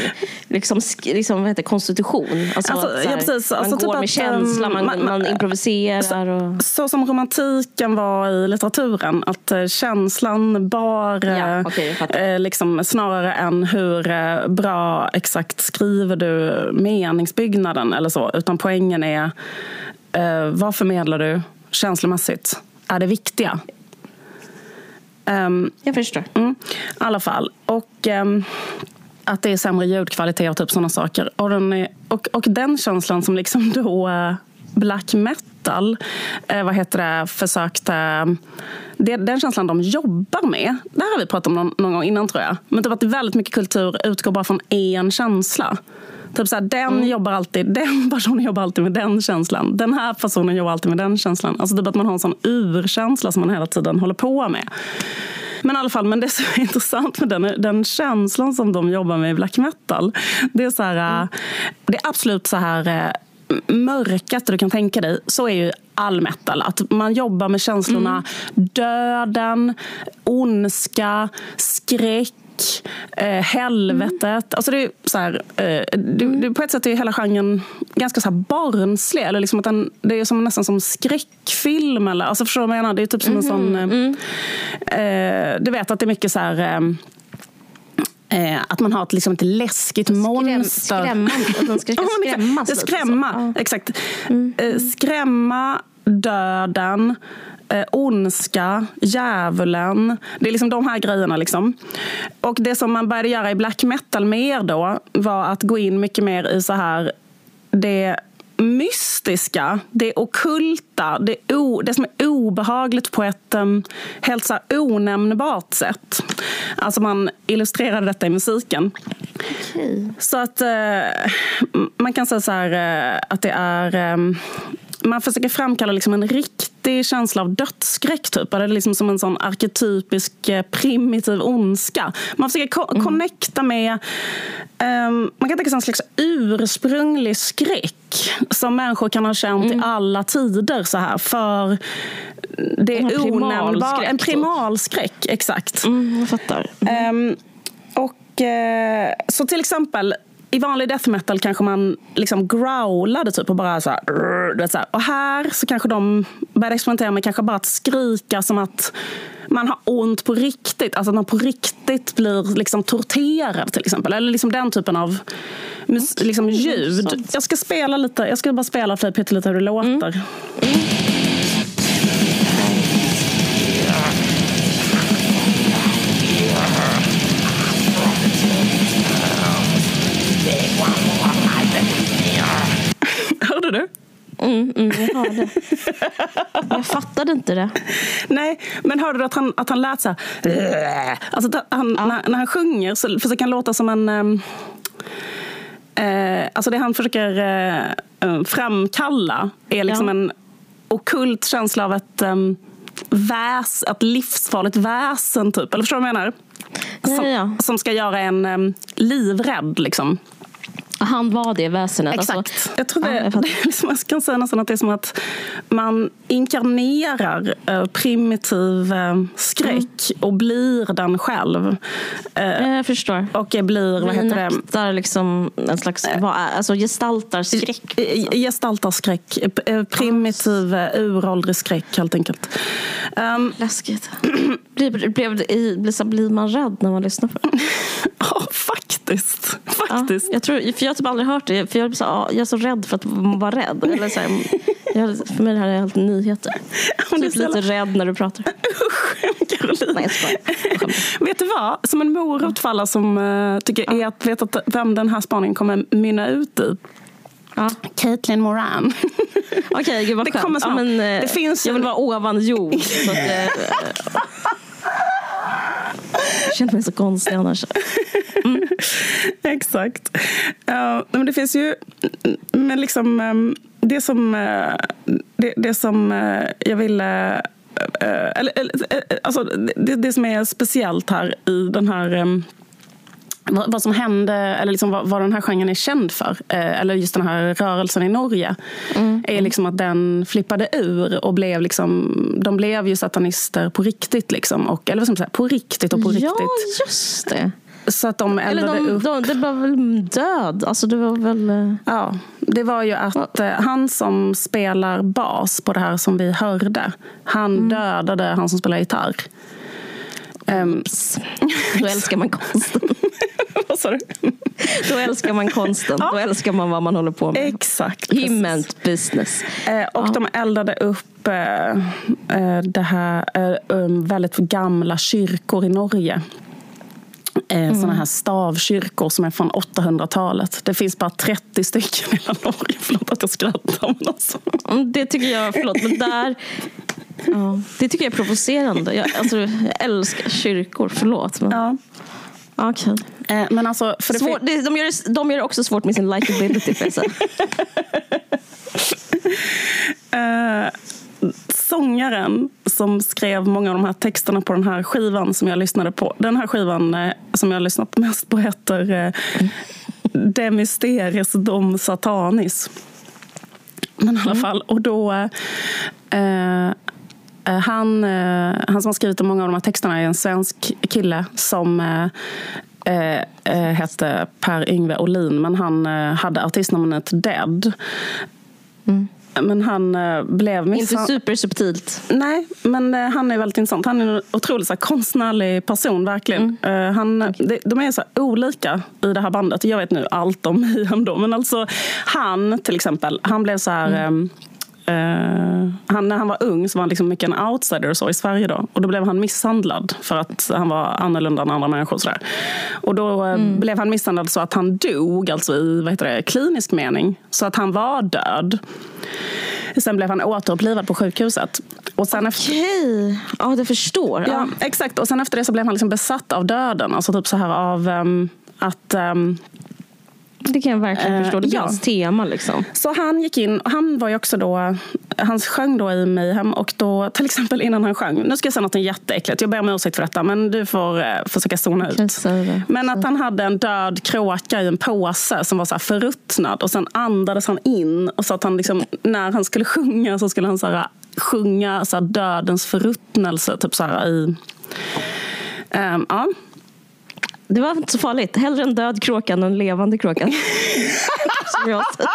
liksom, liksom, vad heter, konstitution. Alltså, Alltså, så här, ja, precis. Man Alltså, går typ med att, känsla, ehm, man, man- man, improviserar. Och... Så som romantiken var i litteraturen. Att eh, känslan bar Ja, eh, jag fattar. eh, liksom, snarare än hur bra exakt skriver du meningsbyggnaden eller så. Utan poängen är vad förmedlar du känslomässigt? Är det viktiga? Ehm, Jag förstår. Mm, I alla fall. Och ehm, att det är sämre ljudkvalitet och typ sådana saker. Och den, är, och, och den känslan som liksom då eh, black metal eh, vad heter det, försökte... Det, den känslan de jobbar med, det här har vi pratat om någon, någon gång innan tror jag. Men typ att väldigt mycket kultur utgår bara från en känsla. Typ så här, den, jobbar alltid, den personen jobbar alltid med den känslan. Den här personen jobbar alltid med den känslan. Alltså typ att man har en sån urkänsla som man hela tiden håller på med. Men i alla fall, men det som är intressant med den, den känslan som de jobbar med i black metal. Det är så här, äh, det är absolut så här äh, mörkaste du kan tänka dig. Så är ju all metal. Att man jobbar med känslorna döden, ondska, skräck Eh, helvetet. Alltså det är så här, eh, det, det, på ett sätt är hela genren ganska så här barnslig. Eller liksom att den, det är som, nästan som skräckfilm. Eller, alltså förstår du vad jag menar? Det är typ som en sån... Eh, eh, du vet att det är mycket så här... Eh, Eh, att man har ett, liksom ett läskigt monster. skrämmande, skrämmas skrämma, exakt. Eh, skrämma, döden, eh, ondska, djävulen. Det är liksom de här grejerna. Liksom. Och det som man började göra i black metal mer då var att gå in mycket mer i så här det mystiska, det ockulta, det, o, det som är obehagligt på ett um, helt så onämnbart sätt. Alltså man illustrerade detta i musiken. Okej. Så att eh, man kan säga så här eh, att det är... Eh, man försöker framkalla liksom en riktig känsla av dödsskräck. Typ. Det är liksom som en sån arketypisk eh, primitiv ondska. Man försöker ko- connecta med... ehm, man kan tänka sig en slags ursprunglig skräck som människor kan ha känt i alla tider. så här För det En primalskräck, En typ. primalskräck, exakt. Mm, jag fattar. Ehm, och, eh, så till exempel i vanlig death metal kanske man liksom growlade typ och bara så här, "Rrr", du vet, så här. Och här så kanske de började experimentera med kanske bara att skrika som att man har ont på riktigt. Alltså att man på riktigt blir liksom torterad till exempel. Eller liksom den typen av liksom ljud. Jag ska spela lite, jag ska bara spela för dig pyttelite hur det låter. Hörde du? Mm, mm, jag hörde. Jag fattade inte det. Nej, men hörde du att han, att han lät så här... Alltså han, när, när han sjunger så försöker han låta som en... Eh, alltså det han försöker eh, framkalla är liksom Ja. en okult känsla av ett, um, väs, ett livsfarligt väsen, typ. Eller förstår du vad jag menar? Som, Ja, ja. som ska göra en um, livrädd, liksom. Han var det väsenet. Exakt. Alltså, jag tror det, Ja, jag liksom, jag kan säga nästan att det är som att man inkarnerar eh, primitiv eh, skräck och blir den själv. Eh, jag förstår. och blir, vad heter det? Liksom en slags, vad är, alltså gestaltar skräck. Eh, Gestaltar skräck. Primitiv, uråldrig skräck helt enkelt. Um, Läskigt. Blir, blir, blir man rädd när man lyssnar på det? ja, faktiskt. Ja, faktiskt. jag, tror, för jag har typ aldrig hört det. För jag, är så, ja, jag är så rädd för att vara rädd. Eller så här, jag, för mig är det här är helt nyheter. Typ lite rädd när du pratar. Caroline. Nej, jag. Vet du vad? Som en morot för alla som uh, tycker är att veta vem den här spaningen kommer mynna ut i. Ja. Caitlin Moran. Okej, gud vad Det skönt. kommer snart. Ja, men, eh, Det finns jag vill vara ovan jord. Så att, eh, jag känner mig så konstig annars. Exakt. Ja, men det finns ju... Men liksom, ehm, det som, eh, det, det som eh, jag ville... eh, Eller, alltså, det, det som är speciellt här i den här... ehm, vad, vad som hände, eller liksom vad, vad den här genren är känd för, eller just den här rörelsen i Norge, är liksom att den flippade ur och blev liksom, de blev ju satanister på riktigt. Liksom, och, eller vad ska man säga, på riktigt och på Ja, riktigt. just det. Så att de Eller eldade de, upp de, det var väl död? Alltså det var väl... eh, Ja, det var ju att eh, han som spelar bas på det här som vi hörde, han dödade han som spelar gitarr. Pss. Då älskar man konsten. vad sa du? Då älskar man konsten. Då älskar man vad man håller på med. Exakt. Meant business. Eh, och de eldade upp eh, eh, det här eh, um, väldigt gamla kyrkor i Norge. Eh, Såna här stavkyrkor som är från 800-talet. Det finns bara 30 stycken i hela Norge. Förlåt att jag skrattar. Men alltså. Mm, Det tycker jag, förlåt, men där... Ja, det tycker jag är provocerande. Jag, alltså, jag älskar kyrkor, förlåt. Men, Ja. Okej. Eh, men alltså, för det Svår, det, de, gör det, de gör det också svårt med sin likability. Jag säga. Eh, sångaren som skrev många av de här texterna på den här skivan som jag lyssnade på. Den här skivan eh, som jag har lyssnat mest på heter eh, De Mysteries Dom Satanis. Men i alla fall, och då... Eh, eh, han, eh, han som har skrivit många av de här texterna är en svensk kille som eh, eh, hette Per-Yngve Olin, men han hade artistnamnet Dead. Men han eh, blev Inte supersubtilt. Nej, men eh, han är väldigt intressant. Han är en otroligt så här, konstnärlig person, verkligen. Eh, han, de, de är så här, olika i det här bandet. Jag vet nu allt om Ian då, men alltså han till exempel, han blev så här... ehm, eh, han, när han var ung så var han liksom mycket en outsider och så i Sverige då. Och då blev han misshandlad för att han var annorlunda än andra människor. Och, så där. och då eh, blev han misshandlad så att han dog, alltså i vad heter det, klinisk mening. Så att han var död. Sen blev han återupplivad på sjukhuset. Och sen efter, Okej, ja det förstår. ja, exakt. Och sen efter det så blev han liksom besatt av döden. Alltså typ så här av ehm, att... ehm, Det kan jag verkligen Eh, förstå. Det blir ja. hans tema. Liksom. så han gick in, och han var ju också då, han sjöng då i Mayhem och då till exempel innan han sjöng, nu ska jag säga något jätteäckligt, jag ber om ursäkt för detta men du får eh, försöka zona ut. Men att han hade en död kråka i en påse som var så här förruttnad och sen andades han in och så att han liksom, när han skulle sjunga så skulle han så här, sjunga så här, dödens förruttnelse typ så här i... Ehm, ja. Det var inte så farligt. Hellre en död kråka än en levande kråka. Som jag säger.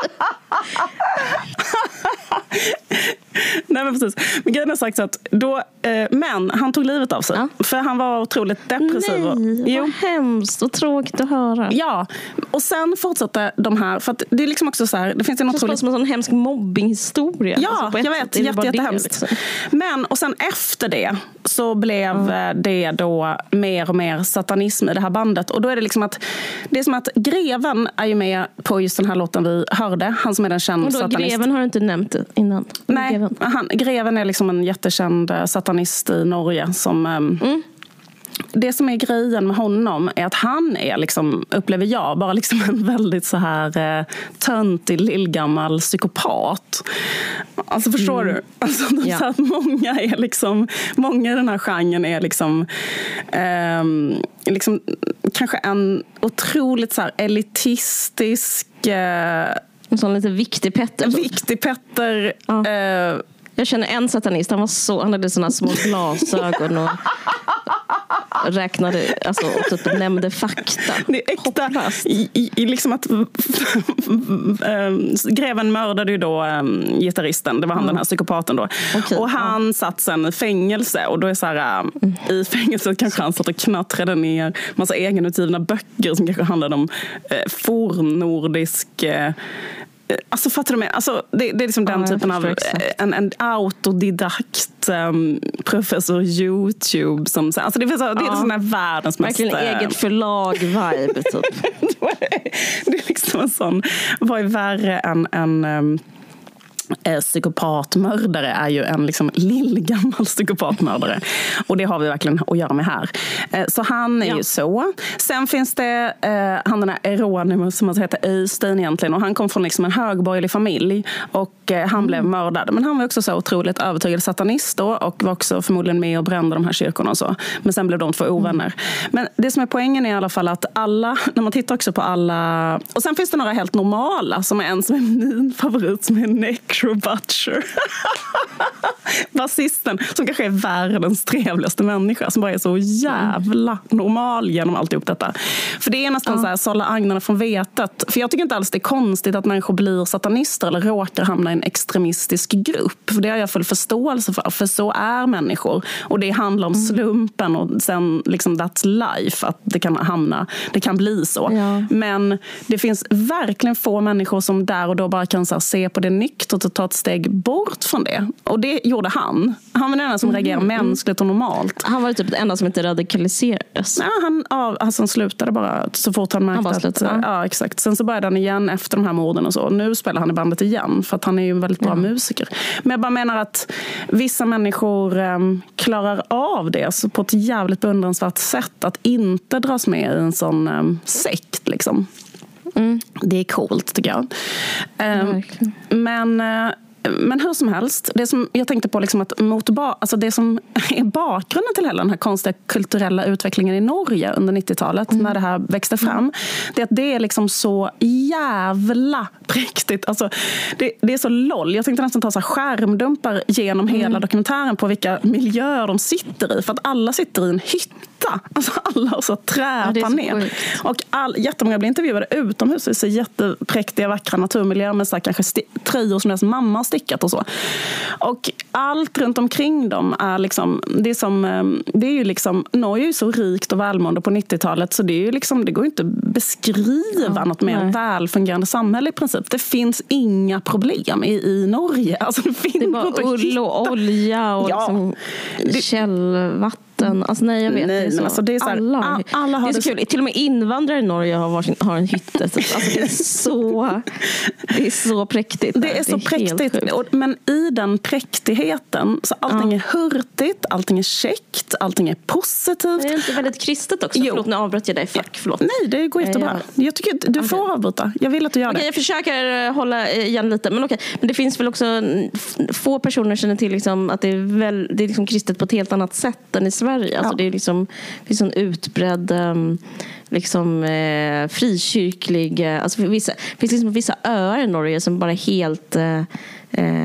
Nej, men precis. Men grejen är sagt så att då, eh, men han tog livet av sig. Ja. För han var otroligt depressiv. och- Nej, Jo. vad hemskt och tråkigt att höra. Ja, och sen fortsatte de här, för det är liksom också så här, det finns en Det otroligt... som en sån hemsk mobbinghistoria. Ja, Alltså, jag vet. Jätte, jättehemskt. liksom. Men, och sen efter det så blev eh, det då mer och mer satanism i det här bandet. Och då är det liksom att, det är som att greven är ju med på just den här låten vi hörde. Han som är den kända Och då, satanist. greven har du inte nämnt innan. Nej, Greven. han, greven är liksom en jättekänd eh, satanist i Norge. Som, ehm, Mm. Det som är grejen med honom är att han är, liksom, upplever jag, bara liksom en väldigt så här eh, töntig lillgammal psykopat. Alltså förstår du? Alltså, Mm. Ja. så att många, är liksom, många i den här genren är liksom, ehm, liksom kanske en otroligt så elitistisk eh, En sån lite viktig Petter. typ. viktig Petter. Ja. Eh, Jag känner en satanist, han, var så, han hade såna små glasögon och räknade, alltså, och typ nämnde fakta. Det är äkta. Hopplöst. I, i, i liksom att Ehm, greven mördade ju då um, gitarristen. Det var han den här psykopaten då. Okej, och han satt sen i fängelse. Och då är så här, um, I fängelset kanske han satt och knattrade ner massa egenutgivna böcker som kanske handlade om eh, fornnordisk eh, Alltså fattar du mig? Alltså, det, det är liksom den Ja, typen av exakt. en, en autodidakt um, professor Youtube. Som, alltså det, är så, det är Ja. sån här världens mest... Verkligen eh, eget förlag-vibe. Typ. det är liksom en sån, vad är värre än en... Um, eh, psykopatmördare är ju en liksom lillgammal psykopatmördare. Och det har vi verkligen att göra med här. Eh, så han är ja. ju så. Sen finns det eh, han den här Eronimus som heter Öystein egentligen. Och han kom från liksom en högborgerlig familj. Och eh, han mm. blev mördad. Men han var också så otroligt övertygad satanist då, och var också förmodligen med och brände de här kyrkorna och så. Men sen blev de två ovänner. Mm. Men det som är poängen är i alla fall att alla, när man tittar också på alla... Och sen finns det några helt normala, som är en som är min favorit, som är Necro Butcher. Basisten, som kanske är världens trevligaste människa, som bara är så jävla normal genom alltihop detta. För det är nästan ja. så här, sålla agnarna från vetet. För jag tycker inte alls det är konstigt att människor blir satanister eller råkar hamna i en extremistisk grupp. För det har jag full förståelse för, för så är människor. Och det handlar om mm. slumpen och sen liksom that's life, att det kan hamna, det kan bli så. Ja. Men det finns verkligen få människor som där och då bara kan så se på det nyktert och ta ett steg bort från det. Och det gjorde han. Han var den enda som mm. reagerade mänskligt och normalt. Han var typ den enda som inte radikaliserades. Ja, han, ja, alltså han slutade bara så fort han märkte han att... Ja, exakt. Sen så började han igen efter de här morden och så. Nu spelar han i bandet igen för att han är ju en väldigt bra ja. musiker. Men jag bara menar att vissa människor um, klarar av det på ett jävligt beundransvärt sätt. Att inte dras med i en sån um, sekt liksom. Mm. Det är coolt tycker jag. Um, men uh, men hur som helst, det som jag tänkte på liksom att mot ba, alltså det som är bakgrunden till hela den här konstiga kulturella utvecklingen i Norge under 90-talet mm. när det här växte fram. Det är att det är liksom så jävla präktigt. Alltså, det, det är så loll. Jag tänkte nästan ta så skärmdumpar genom mm. hela dokumentären på vilka miljöer de sitter i. För att alla sitter i en hytta hitta. Alltså alla har så träpanel. Ja, och all, jättemånga blir intervjuade utomhus i så jättepräktiga, vackra naturmiljöer med så kanske tröjor som deras mamma har stickat och så. Och allt runt omkring dem är liksom, det är som, ehm, det är ju liksom, Norge är ju så rikt och välmående på 90-talet så det, är ju liksom, det går inte att beskriva ja, något mer nej. välfungerande samhälle i princip. Det finns inga problem i, i Norge. Alltså, det, finns det är bara ull och olja och ja, liksom källvatten vatten. Alltså nej, jag vet. Nej, det är så. Alltså, det är så här, alla, alla har det är så, det kul. Till och med invandrare i Norge har, varsin, har en hytte. Alltså, det, är så, det är så präktigt. Det är så det är präktigt. Men i den präktigheten, så allting ja. är hurtigt, allting är käckt, allting är positivt. Det är inte väldigt kristet också? Jo. Förlåt, nu avbröt jag dig. Fuck, förlåt. Nej, det går jättebra. Ja. Jag tycker du okay. får avbryta. Jag vill att du gör okay, det. Jag försöker eh, hålla igen lite. Men, okay. men det finns väl också få personer känner till liksom att det är, väl, det är liksom kristet på ett helt annat sätt än i Sverige. Alltså, ja. det är liksom, finns en utbredd um, liksom, eh, frikyrklig... Eh, alltså, vissa, det finns liksom vissa öar i Norge som bara helt... Eh,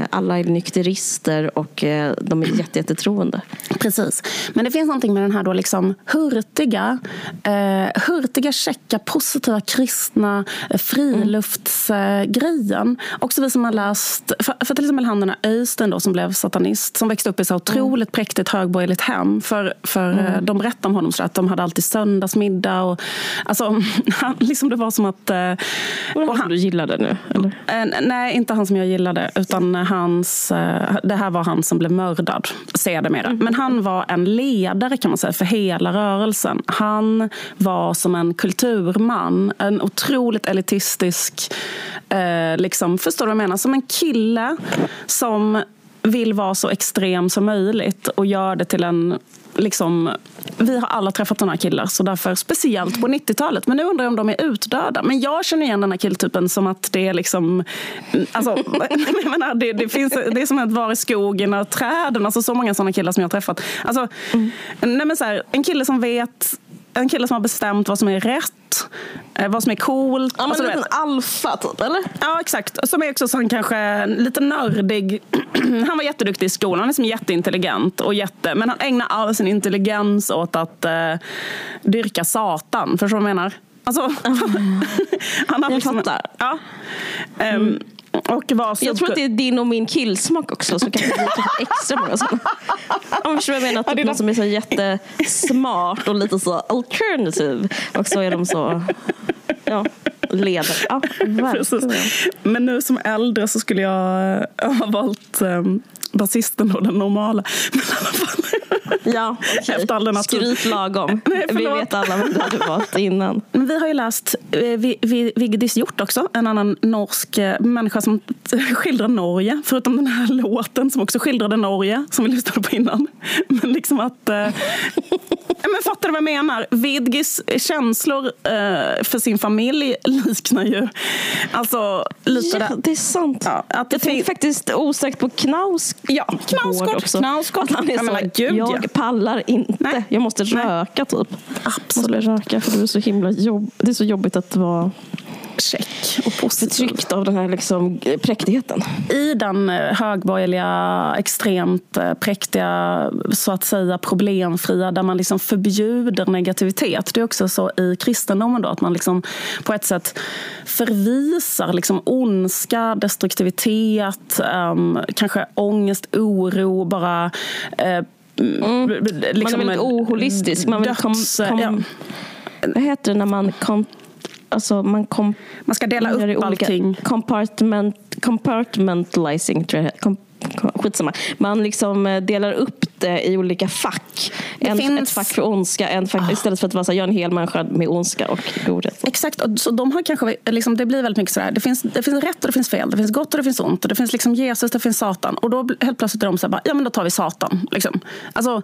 alla är nykterister och eh, de är jättetroende. Precis. Men det finns någonting med den här då liksom hurtiga, eh, hurtiga, checka, positiva, kristna eh, friluftsgrejen. Mm. Också vi som har läst, för, för till exempel han den här Öystein då, som blev satanist, som växte upp i så otroligt mm. präktigt högborgerligt hem. För, för mm. de berättade om honom så att de hade alltid söndagsmiddag. Och, alltså, han, liksom det var som att... Eh, och han, som du gillade nu? Eller? Eh, nej, inte han som jag gillade. Utan utan hans, eh, det här var han som blev mördad sedermera. Mm. Men han var en ledare kan man säga för hela rörelsen. Han var som en kulturman, en otroligt elitistisk, eh, liksom, förstår du vad jag menar? Som en kille som vill vara så extrem som möjligt och gör det till en liksom, vi har alla träffat sådana killar, så därför speciellt på 90-talet. Men nu undrar jag om de är utdöda. Men jag känner igen den här killtypen som att det är liksom... Alltså, menar, det, det, finns, det är som att vara i skogen och träden. Alltså, så många sådana killar som jag har träffat. Alltså, mm. nej, men så här, en kille som vet en kille som har bestämt vad som är rätt, eh, vad som är coolt. Ja, men alltså, en liten alfa typ, eller? Ja, exakt. Som är också sån kanske lite nördig. han var jätteduktig i skolan, han är liksom jätteintelligent. Och jätte, men han ägnar all sin intelligens åt att uh, dyrka Satan. Förstår du vad jag menar? Alltså, mm. han har jag liksom, fattar. Ja. Um, mm. Och var jag tror att det är din och min killsmak också. Så kanske det blir extra många sådana. Om du förstår vad jag menar. Typ någon som är så jättesmart och lite så alternative. Och så är de så ja, ledare. Ja, Men nu som äldre så skulle jag ha valt um, basisten och den normala. Men i alla fall. Ja, okay. Efter all denna. Skryt lagom. Nej, Vi vet alla vem du hade valt innan. Men vi har ju läst eh, Vi- Vi- Vigdis Hjorth också, en annan norsk eh, människa som skildrar Norge. Förutom den här låten som också skildrade Norge, som vi lyssnade på innan. Men liksom att... Eh, men fattar du vad jag menar? Vidgis känslor eh, för sin familj liknar ju... Alltså, lite Ja, det är sant. Ja, att det jag tänkte faktiskt osökt på Knaus Ja, Knausgård. också. Knausgård. Att han är Jag så, menar, gud, jag ja. pallar inte. Nej. Jag måste Nej. röka typ. Absolut. Måste röka för du är så himla jobb... Det är så jobbigt att vara Check och positiv. förtryckt av den här liksom präktigheten. I den eh, högborgerliga, extremt eh, präktiga, så att säga problemfria, där man liksom förbjuder negativitet. Det är också så i kristendomen då, att man liksom på ett sätt förvisar liksom ondska, destruktivitet, ehm, kanske ångest, oro, bara eh, man är väldigt oholistisk. Man vill kom, döds- kom, ja. Vad heter det när man kom, alltså man kom, Man ska dela upp olika- allting. Compartment, compartmentalizing tror jag kom, kom, Skitsamma. Man liksom eh, delar upp i olika fack. En, finns- Ett fack för ondska, en fack, istället för att vara så här, jag är en hel människa med ondska och godhet. Exakt, och så de har kanske, liksom, det blir väldigt mycket sådär. Det finns, det finns rätt och det finns fel, det finns gott och det finns ont. Och det finns liksom Jesus, det finns Satan. Och då helt plötsligt är de så här, bara, ja men då tar vi Satan. Liksom. Alltså,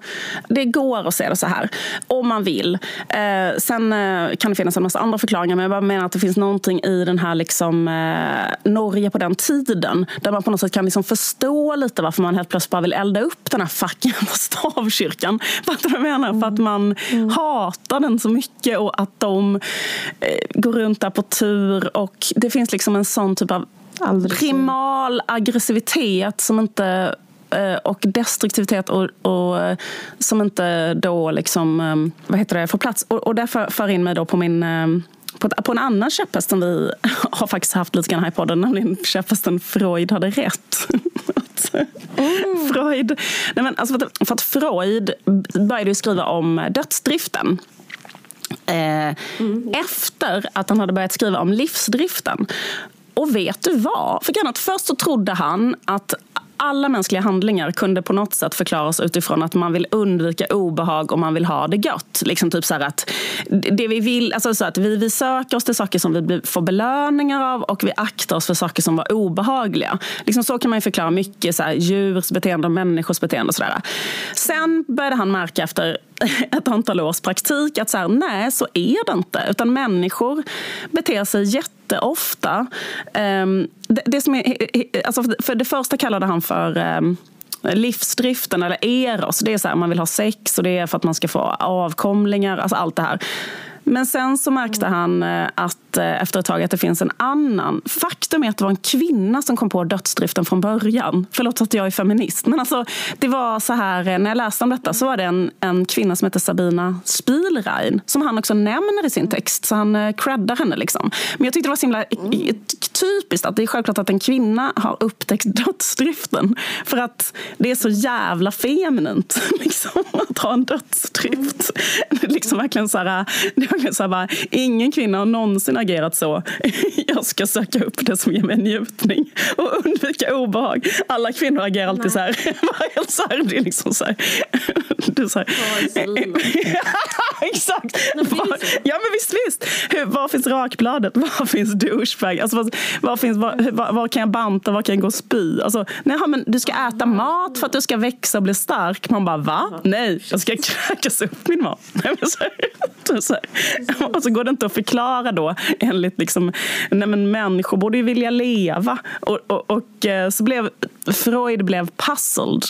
det går att se det så här, om man vill. Eh, sen eh, kan det finnas en massa andra förklaringar, men jag bara menar att det finns någonting i den här liksom, eh, Norge på den tiden, där man på något sätt kan liksom förstå lite varför man helt plötsligt bara vill elda upp den här fucking stavkyrkan. Fattar du vad jag menar? För att man hatar den så mycket och att de eh, går runt där på tur. Och det finns liksom en sån typ av Aldrig primal aggressivitet som inte eh, och destruktivitet och, och eh, som inte då liksom, vad heter det, får plats. Och, och därför för in mig då på min på, en annan käpphäst som vi har faktiskt haft lite grann här i podden, nämligen käpphästen Freud hade rätt. Att, Freud, nej men alltså för, att, för att Freud började skriva om dödsdriften. Eh, Efter att han hade börjat skriva om livsdriften. Och vet du vad? För att först så trodde han att alla mänskliga handlingar kunde på något sätt förklaras utifrån att man vill undvika obehag och man vill ha det gött. Liksom typ så här att det vi vill, alltså så att vi, vi söker oss till saker som vi får belöningar av och vi aktar oss för saker som var obehagliga. Liksom så kan man ju förklara mycket så här, djurs beteende och människors beteende. Och så där. Sen började han märka efter ett antal års praktik att så här, nej, så är det inte. Utan människor beter sig jätteofta. Um, det, det som är, alltså för- det första kallade han för ehm, livsdriften eller eros. Det är så här, man vill ha sex och det är för att man ska få avkomlingar. Alltså allt det här. Men sen så märkte han eh, att eh, efter ett tag att det finns en annan. Faktum är att det var en kvinna som kom på dödsdriften från början. Förlåt att jag är feminist. Men alltså, det var så här, eh, när jag läste om detta så var det en, en kvinna som heter Sabina Spielrein som han också nämner i sin text. Så han creddar henne. Liksom. Men jag tyckte det var så himla eh, typiskt att det är självklart att en kvinna har upptäckt dödsdriften. För att det är så jävla feminint liksom, att ha en dödsdrift. Det är liksom verkligen så här, verkligen så här bara, ingen kvinna har någonsin agerat så. Jag ska söka upp det som ger mig njutning och undvika obehag. Alla kvinnor agerar alltid så här. Helt så här. Det är liksom så här. Är så här. Exakt. Var, ja men visst, visst. Hur, var finns rakbladet? Var finns douchebag? Alltså, var, var, finns, var, var, var kan jag banta? Var kan jag gå och spy? Alltså, nej, men du ska äta mat för att du ska växa och bli stark. Man bara, va? Nej, jag ska kräkas upp min mat. Nej, men så här, så här. Och så går det inte att förklara då enligt liksom, nej men människor borde ju vilja leva. Och, och, och eh, så blev Freud blev puzzled.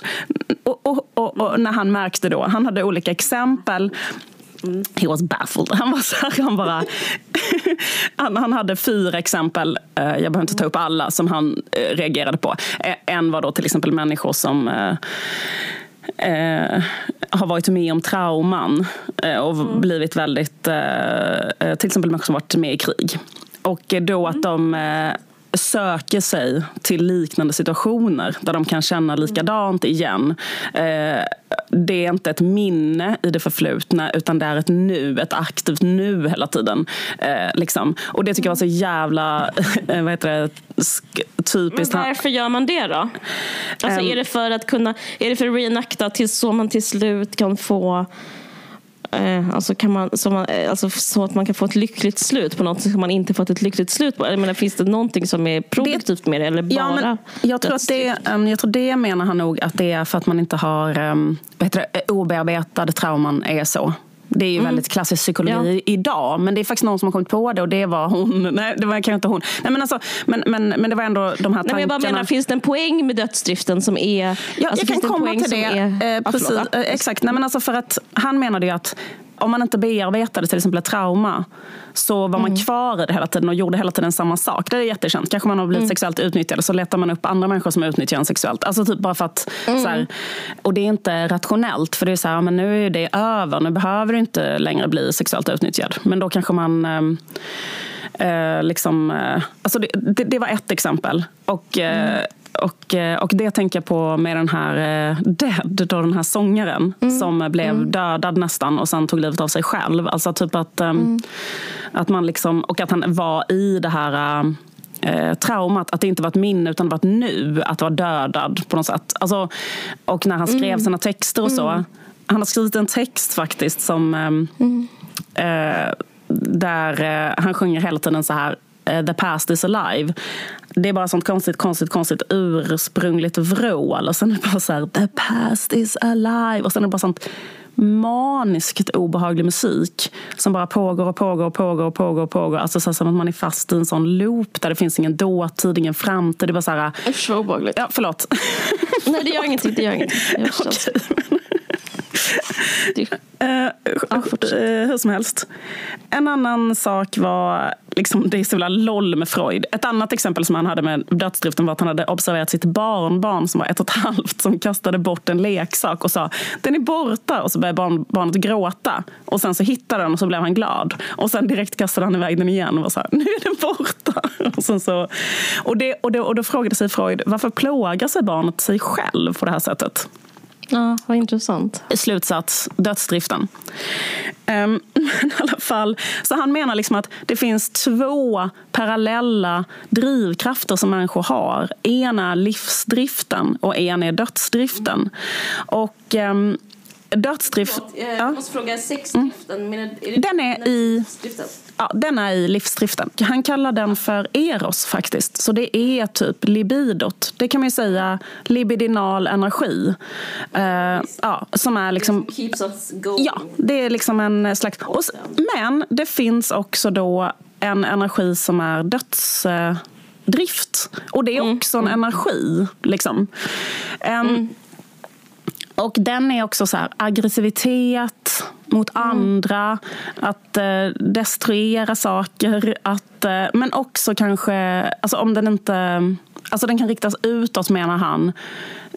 Och, och, och, och när han märkte då, han hade olika exempel He was baffled. Han var så här, han bara... han, han hade fyra exempel, eh, jag behöver inte ta upp alla, som han eh, reagerade på. En var då till exempel människor som eh, har varit med om trauman eh, och blivit väldigt... Eh, eh, till exempel människor som varit med i krig. Och då att de eh, söker sig till liknande situationer där de kan känna likadant igen. Eh, det är inte ett minne i det förflutna utan det är ett nu, ett aktivt nu hela tiden. Eh, liksom. Och det tycker jag var så jävla vad heter det, typiskt. Men varför gör man det då? Alltså, um, är det för att kunna, är det för att reenacta tills så man till slut kan få Eh, alltså kan man, så, man, eh, alltså så att man kan få ett lyckligt slut på något som man inte fått ett lyckligt slut på? Jag menar, finns det någonting som är produktivt med det eller bara ja, men jag, tror att det, um, jag tror det menar han nog att det är för att man inte har um, obearbetade trauman är så. Det är ju mm. väldigt klassisk psykologi ja. idag. Men det är faktiskt någon som har kommit på det och det var hon. Nej, det var kanske inte hon. Nej, men, alltså, men, men, men det var ändå de här tankarna. Nej, men jag bara menar, finns det en poäng med dödsdriften som är... Ja, alltså, jag kan komma till det. Är, eh, precis, eh, exakt. Nej, men alltså för att han menade ju att om man inte bearbetade till exempel ett trauma så var man mm. kvar i det hela tiden och gjorde hela tiden samma sak. Det är jättekänt. Kanske man har blivit mm. sexuellt utnyttjad så letar man upp andra människor som utnyttjar en sexuellt. Alltså typ bara för att, mm. så här, och det är inte rationellt för det är så här, men nu är det över. Nu behöver du inte längre bli sexuellt utnyttjad. Men då kanske man eh, eh liksom, eh, alltså det, det, det, var ett exempel. Och eh, och, eh, och det tänker jag på med den här eh, Dead, då den här sångaren mm. som blev mm. dödad nästan och sen tog livet av sig själv. Alltså typ att, ehm, mm. att man liksom, och att han var i det här eh, traumat, att det inte var ett minne utan det var ett nu, att vara dödad på något sätt. Alltså, och när han skrev mm. sina texter och så, mm. han har skrivit en text faktiskt som ehm, mm. eh, där eh, han sjunger hela tiden så här Eh, The past is alive. Det är bara sånt konstigt, konstigt, konstigt ursprungligt vrål. Och sen är det bara så här, the past is alive. Och sen är det bara sånt maniskt obehaglig musik som bara pågår och pågår och pågår och pågår. Och pågår. Alltså så som att man är fast i en sån loop där det finns ingen dåtid, ingen framtid. Det är bara så här... Usch vad obehagligt. Ja, förlåt. Nej, det gör ingenting. Det gör ingenting. Jag okay, Uh, hur som helst. En annan sak var, liksom, det är så LOL med Freud. Ett annat exempel som han hade med dödsdriften var att han hade observerat sitt barnbarn som var ett och ett halvt som kastade bort en leksak och sa den är borta och så började barn, barnet gråta. Och sen så hittade den och så blev han glad. Och sen direkt kastade han iväg den igen och var så här, nu är den borta. Och, sen så, och, det, och, det, och då frågade sig Freud, varför plågar sig barnet sig själv på det här sättet? Ja, vad intressant. Slutsats, dödsdriften. Um, men i alla fall, så han menar liksom att det finns två parallella drivkrafter som människor har. En är livsdriften och en är dödsdriften. Och um, dödsdrift... Jag måste fråga, sexdriften, mm. är det den är i... Ja, den är i livsdriften. Han kallar den för eros faktiskt. Så det är typ libidot. Det kan man ju säga libidinal energi. Uh, ja, som är liksom... Keeps us going. Ja, det är liksom en slags... Och, men det finns också då en energi som är dödsdrift. Och det är mm, också en mm. energi. Liksom. Um, mm. Och den är också så här, aggressivitet mot mm. andra, att eh, destruera saker. Att, eh, men också kanske, alltså om den inte... Alltså den kan riktas utåt menar han.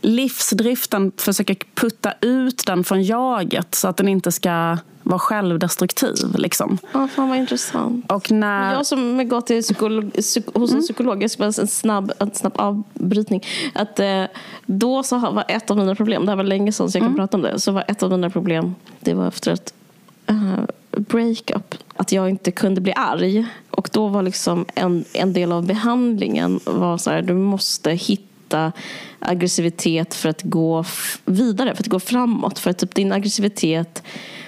Livsdriften försöker putta ut den från jaget så att den inte ska vara självdestruktiv. Liksom. Ja, fan vad intressant. Och när... Jag som gått till psykolog, psyk, hos en mm. psykolog, jag ska bara en snabb, en snabb avbrytning. Att, eh, då så var ett av mina problem, det här var länge sedan så jag kan mm. prata om det, så var ett av mina problem, det var efter ett uh, breakup, att jag inte kunde bli arg. Och då var liksom en, en del av behandlingen var så här, du måste hitta aggressivitet för att gå vidare, för att gå framåt. För att typ din aggressivitet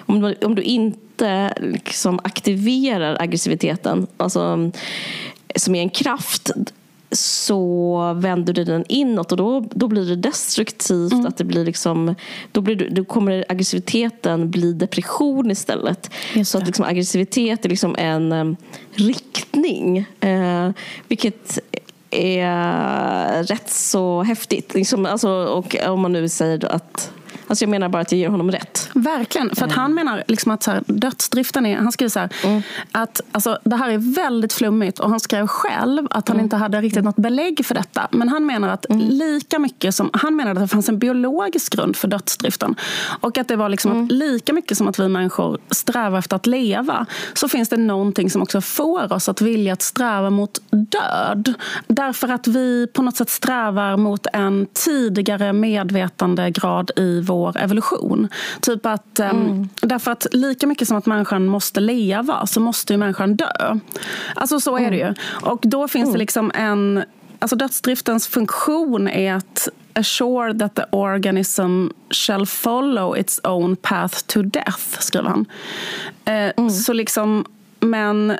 om du, om du inte liksom aktiverar aggressiviteten, alltså, som är en kraft, så vänder du den inåt och då, då blir det destruktivt. Mm. Att det blir liksom, då, blir, då kommer aggressiviteten bli depression istället. Så att liksom, aggressivitet är liksom en um, riktning. Eh, vilket är rätt så häftigt. Liksom, alltså, och om man nu säger att Alltså jag menar bara att jag ger honom rätt. Verkligen. För att han menar liksom att så här, dödsdriften är... Han skriver så här, mm. att alltså, det här är väldigt flummigt. Och han skrev själv att han mm. inte hade riktigt något belägg för detta. Men han menar att mm. lika mycket som... Han menar att det fanns en biologisk grund för dödsdriften. Och att det var liksom att mm. lika mycket som att vi människor strävar efter att leva så finns det någonting som också får oss att vilja att sträva mot död. Därför att vi på något sätt strävar mot en tidigare medvetandegrad i vår vår evolution. Typ att, mm. Därför att lika mycket som att människan måste leva så måste ju människan dö. Alltså så är det ju. Och då finns det liksom en... Alltså dödsdriftens funktion är att assure that the organism shall follow its own path to death, skriver han. Eh, mm. Så liksom, men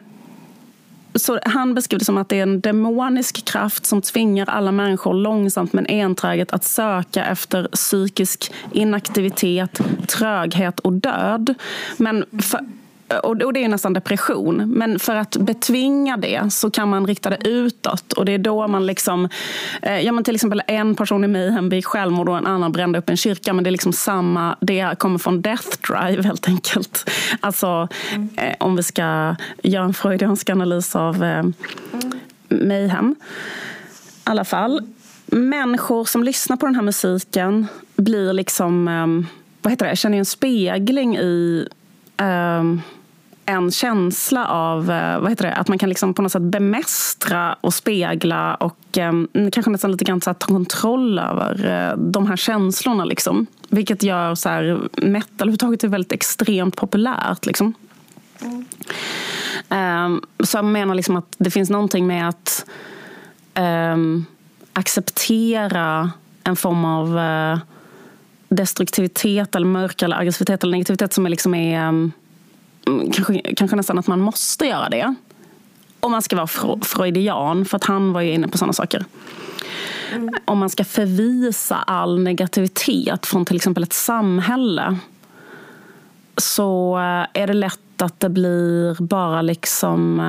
så han beskriver det som att det är en demonisk kraft som tvingar alla människor långsamt men enträget att söka efter psykisk inaktivitet, tröghet och död. Men för, och det är nästan depression. Men för att betvinga det så kan man rikta det utåt. Och det är då man liksom... Eh, ja, men till exempel en person i Mayhem begick självmord och en annan brände upp en kyrka. Men det är liksom samma... Det kommer från Death Drive helt enkelt. Alltså mm. eh, om vi ska göra en freudiansk analys av eh, Mayhem. I alla fall. Människor som lyssnar på den här musiken blir liksom... Eh, vad heter det? Jag känner en spegling i... Um, en känsla av eh, vad heter det, att man kan liksom på något sätt bemästra och spegla och eh, kanske nästan lite grann så ta kontroll över eh, de här känslorna. Liksom. Vilket gör så här, metal överhuvudtaget är väldigt extremt populärt. Liksom. Mm. Um, så jag menar liksom att det finns någonting med att um, acceptera en form av uh, destruktivitet eller mörker eller aggressivitet eller negativitet som är, liksom är um, kanske, kanske nästan att man måste göra det. Om man ska vara freudian, för att han var ju inne på sådana saker. Mm. Om man ska förvisa all negativitet från till exempel ett samhälle så eh, är det lätt att det blir bara liksom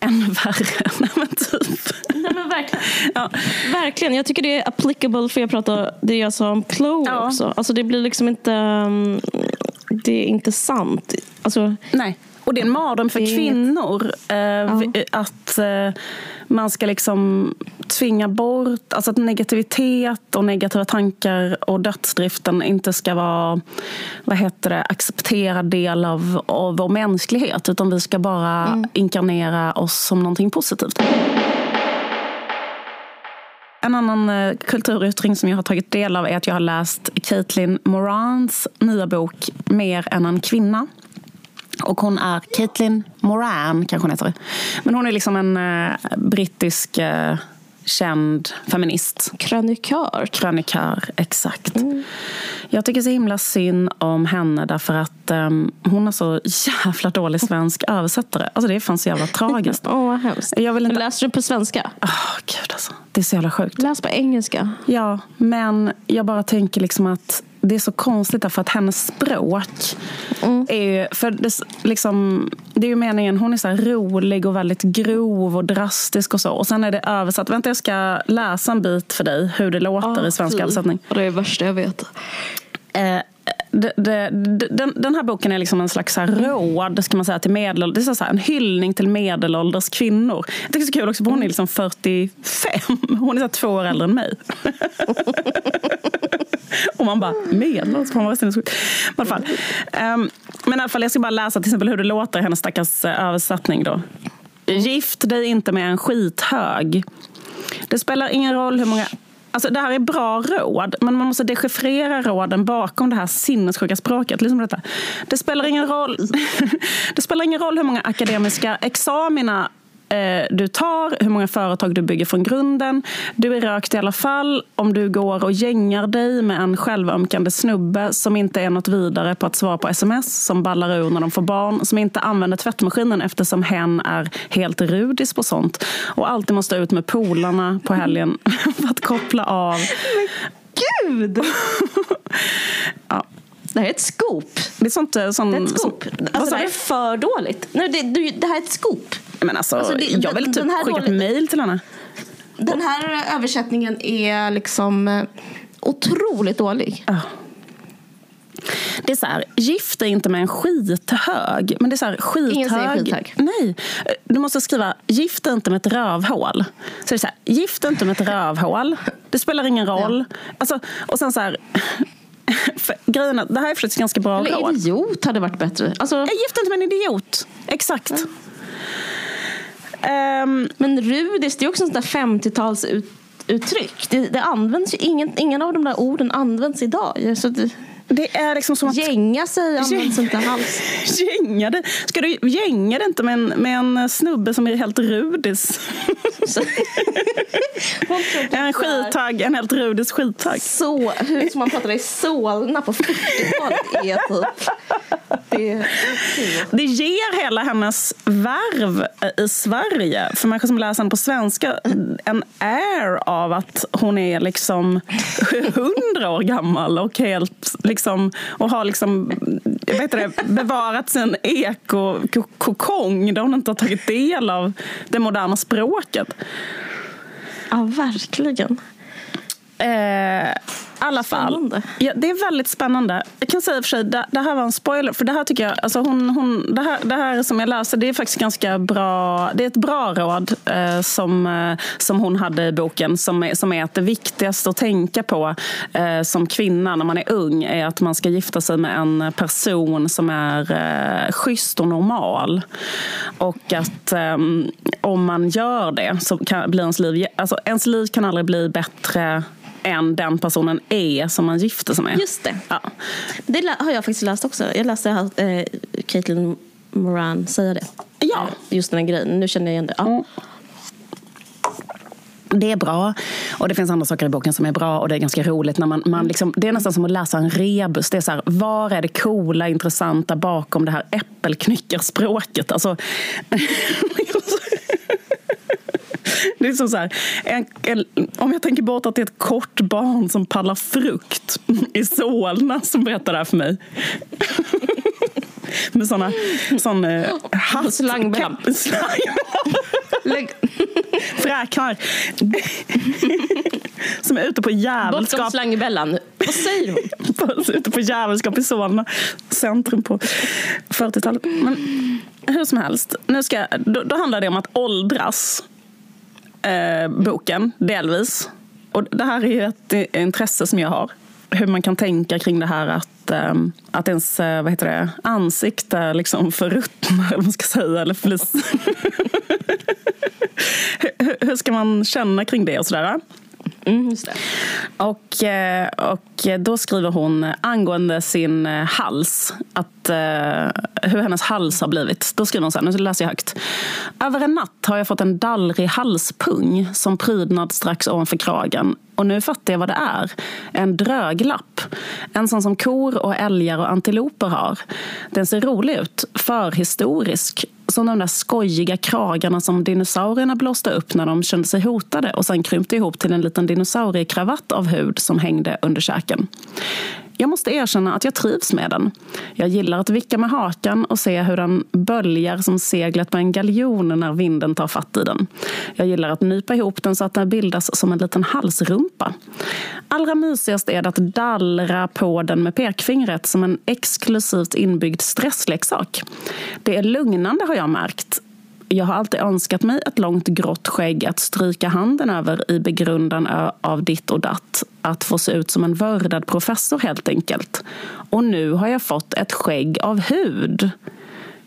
äh, än värre. Nej, men typ. Nej, men verkligen. Ja. verkligen. Jag tycker det är applicable för jag pratar det jag sa om Chloe ja. också. Alltså det blir liksom inte um, det är inte sant. Alltså, Nej. Och det är en mardröm för kvinnor. Eh, ja. Att eh, man ska liksom tvinga bort... Alltså att negativitet och negativa tankar och dödsdriften inte ska vara vad heter det, accepterad del av, av vår mänsklighet. Utan vi ska bara mm. inkarnera oss som någonting positivt. En annan eh, kulturyttring som jag har tagit del av är att jag har läst Caitlin Morans nya bok Mer än en kvinna. Och hon är Caitlin Moran, kanske hon heter. Men hon är liksom en eh, brittisk eh, känd feminist. Krönikör. Krönikör, exakt. Mm. Jag tycker så himla synd om henne därför att um, hon är så jävla dålig svensk översättare. Alltså det är fan så jävla tragiskt. Åh, oh, vad hemskt. Jag vill inte... Läser du på svenska? Oh, gud alltså. Det är så jävla sjukt. Läs på engelska. Ja, men jag bara tänker liksom att det är så konstigt därför att hennes språk mm. är för det, liksom, det är ju meningen, hon är så rolig och väldigt grov och drastisk och så. Och sen är det översatt. Vänta jag ska läsa en bit för dig hur det låter oh, i svensk översättning. Och det är det värsta jag vet. Eh, det, det, den, den, här boken är liksom en slags så råd ska man säga, till medelålders. Det är så här, en hyllning till medelålders kvinnor. Jag tycker det är så kul också, för hon är liksom 45. Hon är så två år äldre än mig. Och man bara, medelålders? Fan vad sinnessjukt. I alla Um, men i alla fall, jag ska bara läsa till exempel hur det låter i hennes stackars eh, översättning. Då. Gift dig inte med en skithög. Det spelar ingen roll hur många Alltså det här är bra råd, men man måste dechiffrera råden bakom det här sinnessjuka språket. Liksom detta. Det, spelar ingen roll, det spelar ingen roll hur många akademiska examina Eh, du tar, hur många företag du bygger från grunden. Du är rökt i alla fall om du går och gängar dig med en självömkande snubbe som inte är något vidare på att svara på sms, som ballar ur när de får barn, som inte använder tvättmaskinen eftersom hen är helt rudis på sånt och alltid måste ut med polarna på helgen för att koppla av. Men gud! ja. Det här är ett scoop. Det är, sånt, eh, sån, det är ett scoop. Alltså, det här är för dåligt. Nej, det, det här är ett scoop. Men alltså, alltså det, jag vill typ skicka ett mejl till henne. Den här översättningen är liksom eh, otroligt dålig. Oh. Det är så här, gift dig inte med en skithög. Men det är så här, skithög. Ingen säger skithög. Nej. Du måste skriva, gift dig inte med ett rövhål. Så det är så här, gift dig inte med ett rövhål. Det spelar ingen roll. Ja. Alltså, och sen så här, grejen det här är faktiskt ganska bra Eller råd. idiot hade varit bättre. Alltså... Jag gifte inte med en idiot. Exakt. Ja. Um, men Rudis, det är också en sån där 50-talsuttryck. Det, det används ju, ingen, ingen av de där orden används idag. Så det, det är liksom som att... gänga sig används inte alls. Gänga det. Ska du gänga det inte med en, med en snubbe som är helt rudis? En skittagg, en helt rudis skittagg. Så, hur som man pratade i Solna på 40-talet är typ... Det är. Det ger hela hennes värv i Sverige, för människor som läser henne på svenska, en air av att hon är liksom hundra år gammal och helt liksom, och har liksom, vet det, bevarat sin ekokokong där hon inte har tagit del av det moderna språket. Ja, verkligen. Eh, alla fall. Spännande. Ja, det är väldigt spännande. Jag kan säga för sig, det, det här var en spoiler. För det här tycker jag, alltså hon, hon, det, här, det här som jag läste, det är faktiskt ganska bra. Det är ett bra råd eh, som, eh, som hon hade i boken. Som är, som är att det viktigaste att tänka på eh, som kvinna när man är ung är att man ska gifta sig med en person som är eh, schysst och normal. Och att eh, om man gör det så kan, blir ens liv, alltså ens liv kan aldrig bli bättre än den personen är som man gifter sig med. Just det. Ja. Det har jag faktiskt läst också. Jag läste eh, Caitlin Moran säga det. Ja. Just den här grejen. Nu känner jag igen det. Ja. Mm. Det är bra. Och det finns andra saker i boken som är bra och det är ganska roligt. när man, man liksom, Det är nästan som att läsa en rebus. Det är så här, var är det coola, intressanta bakom det här äppelknyckarspråket? Alltså, det är som så här, en, en, om jag tänker bort att det är ett kort barn som pallar frukt i Solna som berättar det här för mig. Med såna, sån eh, hatt... Slangbella. Kap- slang. Lägg, fräknar som är ute på bortom jävelskap slangbällan. Vad säger hon? ute på jävelskap i Solna centrum på 40-talet. Men hur som helst, nu ska, då, då handlar det om att åldras, eh, boken, delvis. Och det här är ju ett intresse som jag har. Hur man kan tänka kring det här att, eh, att ens eh, vad heter det, ansikte liksom förruttnar, eller vad man ska säga. Eller hur, hur ska man känna kring det och sådär? Mm, just det. Och, eh, och då skriver hon angående sin eh, hals, att, eh, hur hennes hals har blivit. Då skriver hon så här, nu läser jag högt. Över en natt har jag fått en dallrig halspung som prydnad strax ovanför kragen. Och nu fattar jag vad det är. En dröglapp. En sån som kor och älgar och antiloper har. Den ser rolig ut, förhistorisk. Som de där skojiga kragarna som dinosaurierna blåste upp när de kände sig hotade och sen krympte ihop till en liten dinosauriekravatt av hud som hängde under käken. Jag måste erkänna att jag trivs med den. Jag gillar att vicka med hakan och se hur den böljar som seglet på en galjon när vinden tar fatt i den. Jag gillar att nypa ihop den så att den bildas som en liten halsrumpa. Allra mysigast är det att dallra på den med pekfingret som en exklusivt inbyggd stressleksak. Det är lugnande har jag märkt. Jag har alltid önskat mig ett långt grått skägg att stryka handen över i begrundan av ditt och datt. Att få se ut som en vördad professor helt enkelt. Och nu har jag fått ett skägg av hud.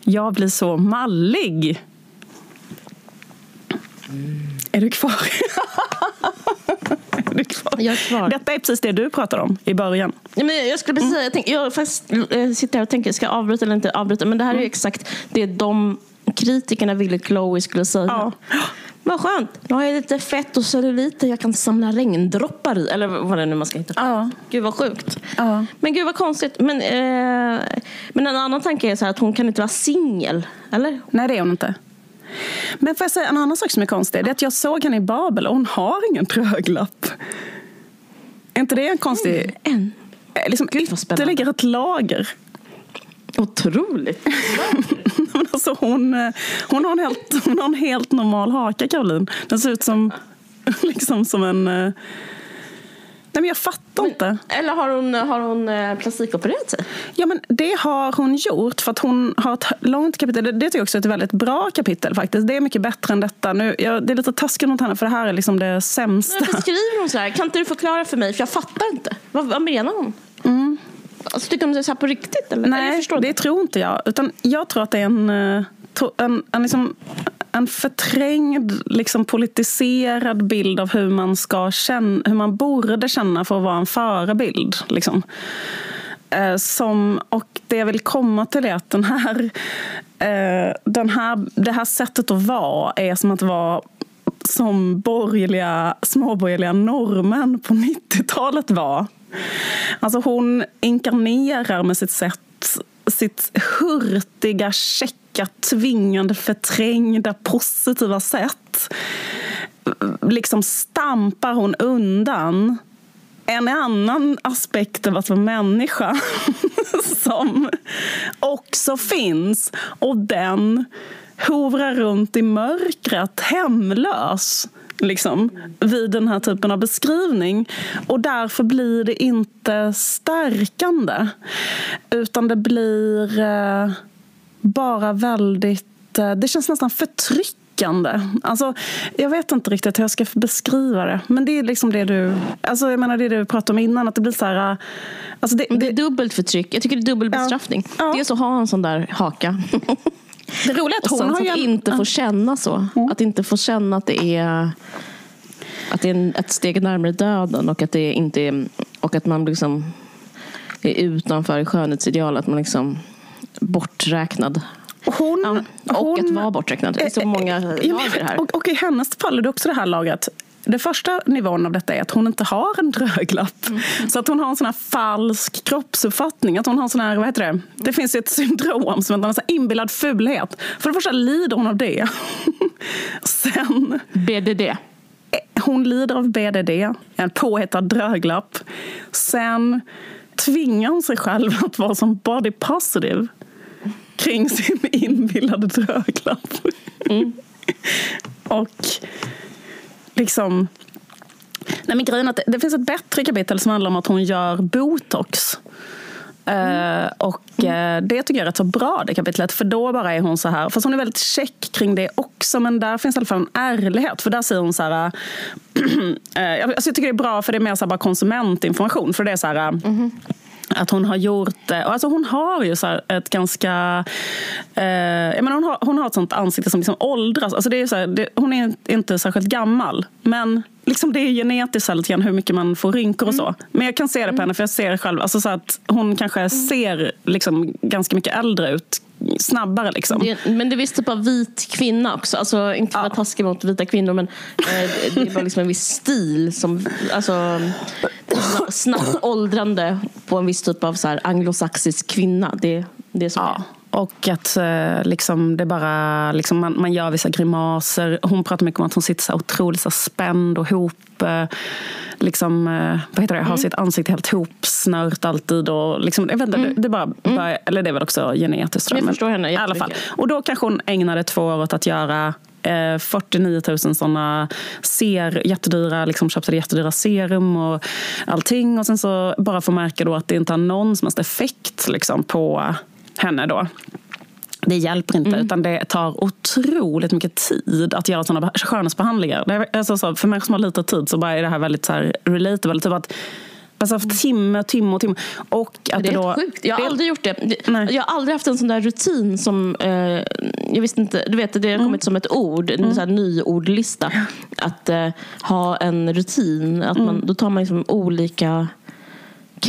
Jag blir så mallig. Är du kvar? är du kvar? Jag är kvar. Detta är precis det du pratade om i början. Ja, men jag skulle precis säga, jag, tänk, jag faktiskt, eh, sitter här och tänker, ska jag avbryta eller inte avbryta? Men det här är ju exakt det de kritikerna ville att Chloe skulle säga. Ja. Vad skönt, nu har jag lite fett och celluliter jag kan samla regndroppar i. Eller vad det är nu man ska hitta på. Ja. Gud vad sjukt. Ja. Men gud vad konstigt. Men, eh, men en annan tanke är så här att hon kan inte vara singel. Eller? Nej, det är hon inte. Men får jag säga en annan sak som är konstig? Det är att jag såg henne i Babel och hon har ingen tröglapp. Är inte det en konstig... En. Eh, Liksom Gud, vad ytterligare ett lager. Otroligt. Men alltså hon, eh, hon, har en helt, hon har en helt normal haka, Caroline. Den ser ut som, liksom som en... eh, Nej, men jag fattar inte. Eller har hon, har hon eh, plastikopererat sig? Ja, men det har hon gjort för att hon har ett långt kapitel. Det det tycker jag också är ett väldigt bra kapitel faktiskt. Det är mycket bättre än detta. Nu, jag, det är lite taskigt mot henne för det här är liksom det sämsta. Varför skriver hon så här? Kan inte du förklara för mig? För jag fattar inte. Vad, vad menar hon? Alltså, tycker hon det är så på riktigt? Eller? eller jag Nej, förstår det tror inte jag. Utan jag tror att det är en, eh, en, en, liksom, en förträngd, liksom politiserad bild av hur man, ska känna, hur man borde känna för att vara en förebild. Liksom. Eh, som, och det jag vill komma till är att den här, eh, den här, det här sättet att vara är som att vara som borgerliga, småborgerliga normen på 90-talet var. Alltså hon inkarnerar med sitt sätt sitt hurtiga, checka, tvingande, förträngda, positiva sätt liksom stampar hon undan en annan aspekt av att vara människa som också finns. Och den hovrar runt i mörkret hemlös liksom, vid den här typen av beskrivning. Och därför blir det inte stärkande. Utan det blir eh, bara väldigt... Eh, det känns nästan förtryckande. Alltså, jag vet inte riktigt hur jag ska beskriva det. Men det är liksom det du, alltså jag menar det du pratade om innan. Att det blir så här, alltså det, det, det är dubbelt förtryck. Jag tycker det är dubbel bestraffning. Ja. Ja. Dels att ha en sån där haka. Det roliga är att hon har ju... Att inte få känna så. Mm. Att inte få känna att det är att det är ett steg närmare döden och att det inte är, och att man liksom är utanför skönhetsideal. Att man liksom borträknad. Hon, ja, och hon, att vara borträknad. Det är så många lager här. Och, och i hennes fall är det också det här lagret det första nivån av detta är att hon inte har en dröglapp. Mm. Så att hon har en sån här falsk kroppsuppfattning. Att hon har sån här, vad heter det? Det finns ett syndrom som heter inbillad fulhet. För det första lider hon av det. Sen... BDD. Hon lider av BDD, en påhittad dröglapp. Sen tvingar hon sig själv att vara som body positive kring sin inbillade dröglapp. Mm. Och liksom... Nej, men grejen att det, det finns ett bättre kapitel som handlar om att hon gör botox. Mm. Uh, och uh, det tycker jag är rätt så bra det kapitlet. För då bara är hon så här, fast hon är väldigt check kring det också. Men där finns i alla fall en ärlighet. För där säger hon så här, uh, alltså jag tycker det är bra för det är mer så bara konsumentinformation. För det är så här, mm att hon har gjort alltså hon har ju så ett ganska... Eh, jag menar hon, har, hon har ett sånt ansikte som liksom åldras. Alltså det är så här, det, hon är inte särskilt gammal. Men liksom det är genetiskt lite grann hur mycket man får rynkor och så. Mm. Men jag kan se det på henne för jag ser det själv. Alltså så att hon kanske mm. ser liksom ganska mycket äldre ut snabbare. Liksom. Det, men det är visst typ av vit kvinna också. Alltså, inte för att ja. taskig mot vita kvinnor men eh, det är bara liksom en viss stil. Som, alltså, snabbt åldrande på en viss typ av så här, anglosaxisk kvinna. Det, det är så ja. Och att eh, liksom, det bara, liksom, man, man gör vissa grimaser. Hon pratar mycket om att hon sitter så otroligt så spänd och ihop. Eh, liksom, vad heter det, har mm. sitt ansikte helt hopsnört alltid. Och liksom, jag vet inte, mm. det, det, bara, mm. eller det är väl också genetiskt. Jag förstår henne i alla fall. Och då kanske hon ägnade två år åt att göra 49 000 sådana ser, jättedyra, liksom köpte jättedyra serum och allting. Och sen så bara få märka då att det inte har någon som helst effekt liksom, på henne då. Det hjälper inte, mm. utan det tar otroligt mycket tid att göra sådana skönhetsbehandlingar. Det är, alltså, så, för människor som har lite tid så bara är det här väldigt så här, relatable. Typ att Alltså haft timme timme och timme. Och att det är då, sjukt. Jag har det, aldrig gjort det. Nej. Jag har aldrig haft en sån där rutin som, eh, jag visste inte, du vet det har mm. kommit som ett ord, en mm. sån här ny ordlista. Att eh, ha en rutin, att man, mm. då tar man liksom olika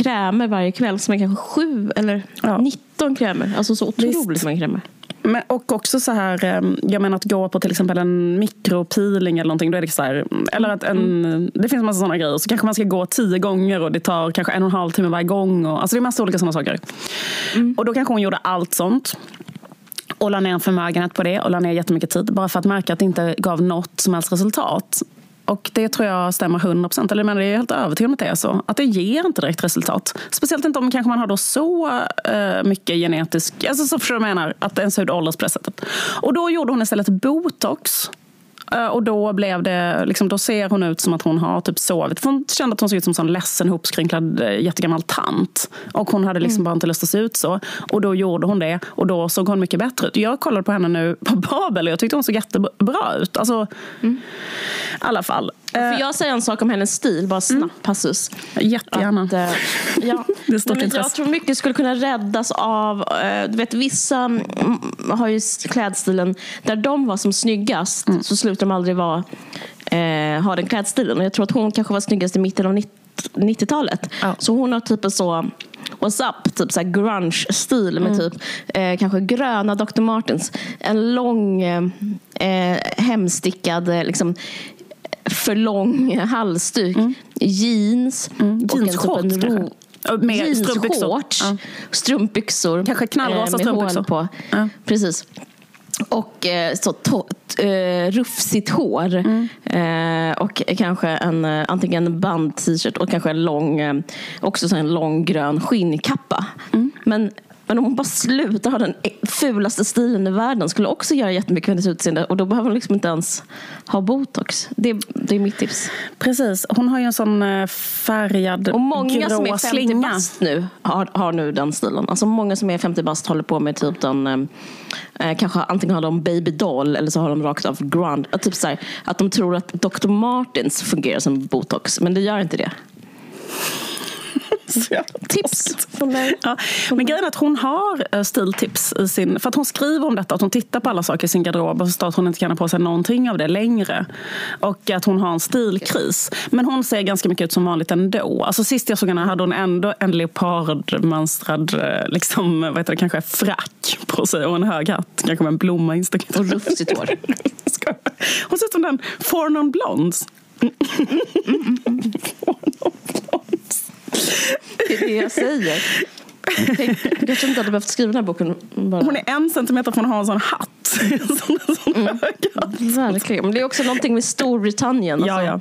krämer varje kväll som är kanske sju eller ja. 19 krämer. Alltså så otroligt många krämer. Men, och också så här, ehm, jag menar att gå på till exempel en mikropeeling eller någonting. Då är det så här, eller att en, mm. Det finns en massa sådana grejer. Så kanske man ska gå tio gånger och det tar kanske en och en halv timme varje gång. Och, alltså det är massa olika sådana saker. Mm. Och då kanske hon gjorde allt sånt. Och la ner en förmögenhet på det och la ner jättemycket tid. Bara för att märka att det inte gav något som helst resultat. Och det tror jag stämmer 100 procent. Eller men det är helt övertygad om att det är så. Att det ger inte direkt resultat. Speciellt inte om kanske man har då så uh, mycket genetisk... Alltså så förstår du vad jag menar? Att ens hud åldras på det sättet. Och då gjorde hon istället botox. Eh, och då blev det, liksom, då ser hon ut som att hon har typ sovit. För hon kände att hon såg ut som en sån ledsen, hopskrynklad eh, jättegammal tant. Och hon hade liksom mm. bara inte lust att se ut så. Och då gjorde hon det och då såg hon mycket bättre ut. Jag kollade på henne nu på Babel och jag tyckte hon såg jättebra ut. Alltså, mm. I alla fall. Får jag säga en sak om hennes stil? Bara snabbt mm. passus. Jättegärna. Att, äh, ja. det är stort Nej, jag tror mycket skulle kunna räddas av, äh, du vet vissa har ju klädstilen, där de var som snyggast mm. så slutar de aldrig vara, äh, ha den klädstilen. Och jag tror att hon kanske var snyggast i mitten av 90-talet. Ja. Så hon har typ en så What's up? Typ så grunge-stil med mm. typ eh, kanske gröna Dr. Martens. En lång eh, hemstickad liksom, för lång halsduk, mm. jeans mm. och en, typ en ro, med jeans, strumpbyxor. Shorts, ja. strumpbyxor. Kanske knallrosa eh, strumpbyxor. På. Ja. Precis. Och eh, så to, eh, rufsigt hår. Mm. Och kanske en antingen en band-t-shirt och kanske en lång, också så en lång grön skinnkappa. Mm. Men men om hon bara slutar ha den fulaste stilen i världen skulle också göra jättemycket för hennes utseende och då behöver hon liksom inte ens ha botox. Det, det är mitt tips. Precis, hon har ju en sån eh, färgad Och många som är 50 bast nu har, har nu den stilen. Alltså många som är 50 bast håller på med typ den eh, eh, kanske antingen har de baby doll eller så har de rakt av grand. Typ så här, att de tror att Dr. Martens fungerar som botox men det gör inte det. Tips från mig. Ja. Men grejen är att hon har eh, stiltips i sin... För att hon skriver om detta, att hon tittar på alla saker i sin garderob och förstår att hon inte kan ha på sig någonting av det längre. Och att hon har en stilkris. Men hon ser ganska mycket ut som vanligt ändå. Alltså sist jag såg henne hade hon ändå en leopardmönstrad eh, liksom, vad heter det, kanske frack på sig och en hög hatt. Kanske med en blomma instucken. Och rufsigt hår. Hon ser ut som den Four Non Blondes. Det är det jag säger. Jag kanske inte hade behövt skriva den här boken. Bara. Hon är en centimeter från att ha en sån hatt. En sån, en sån mm. Verkligen. Men det är också någonting med Storbritannien. Alltså. Ja.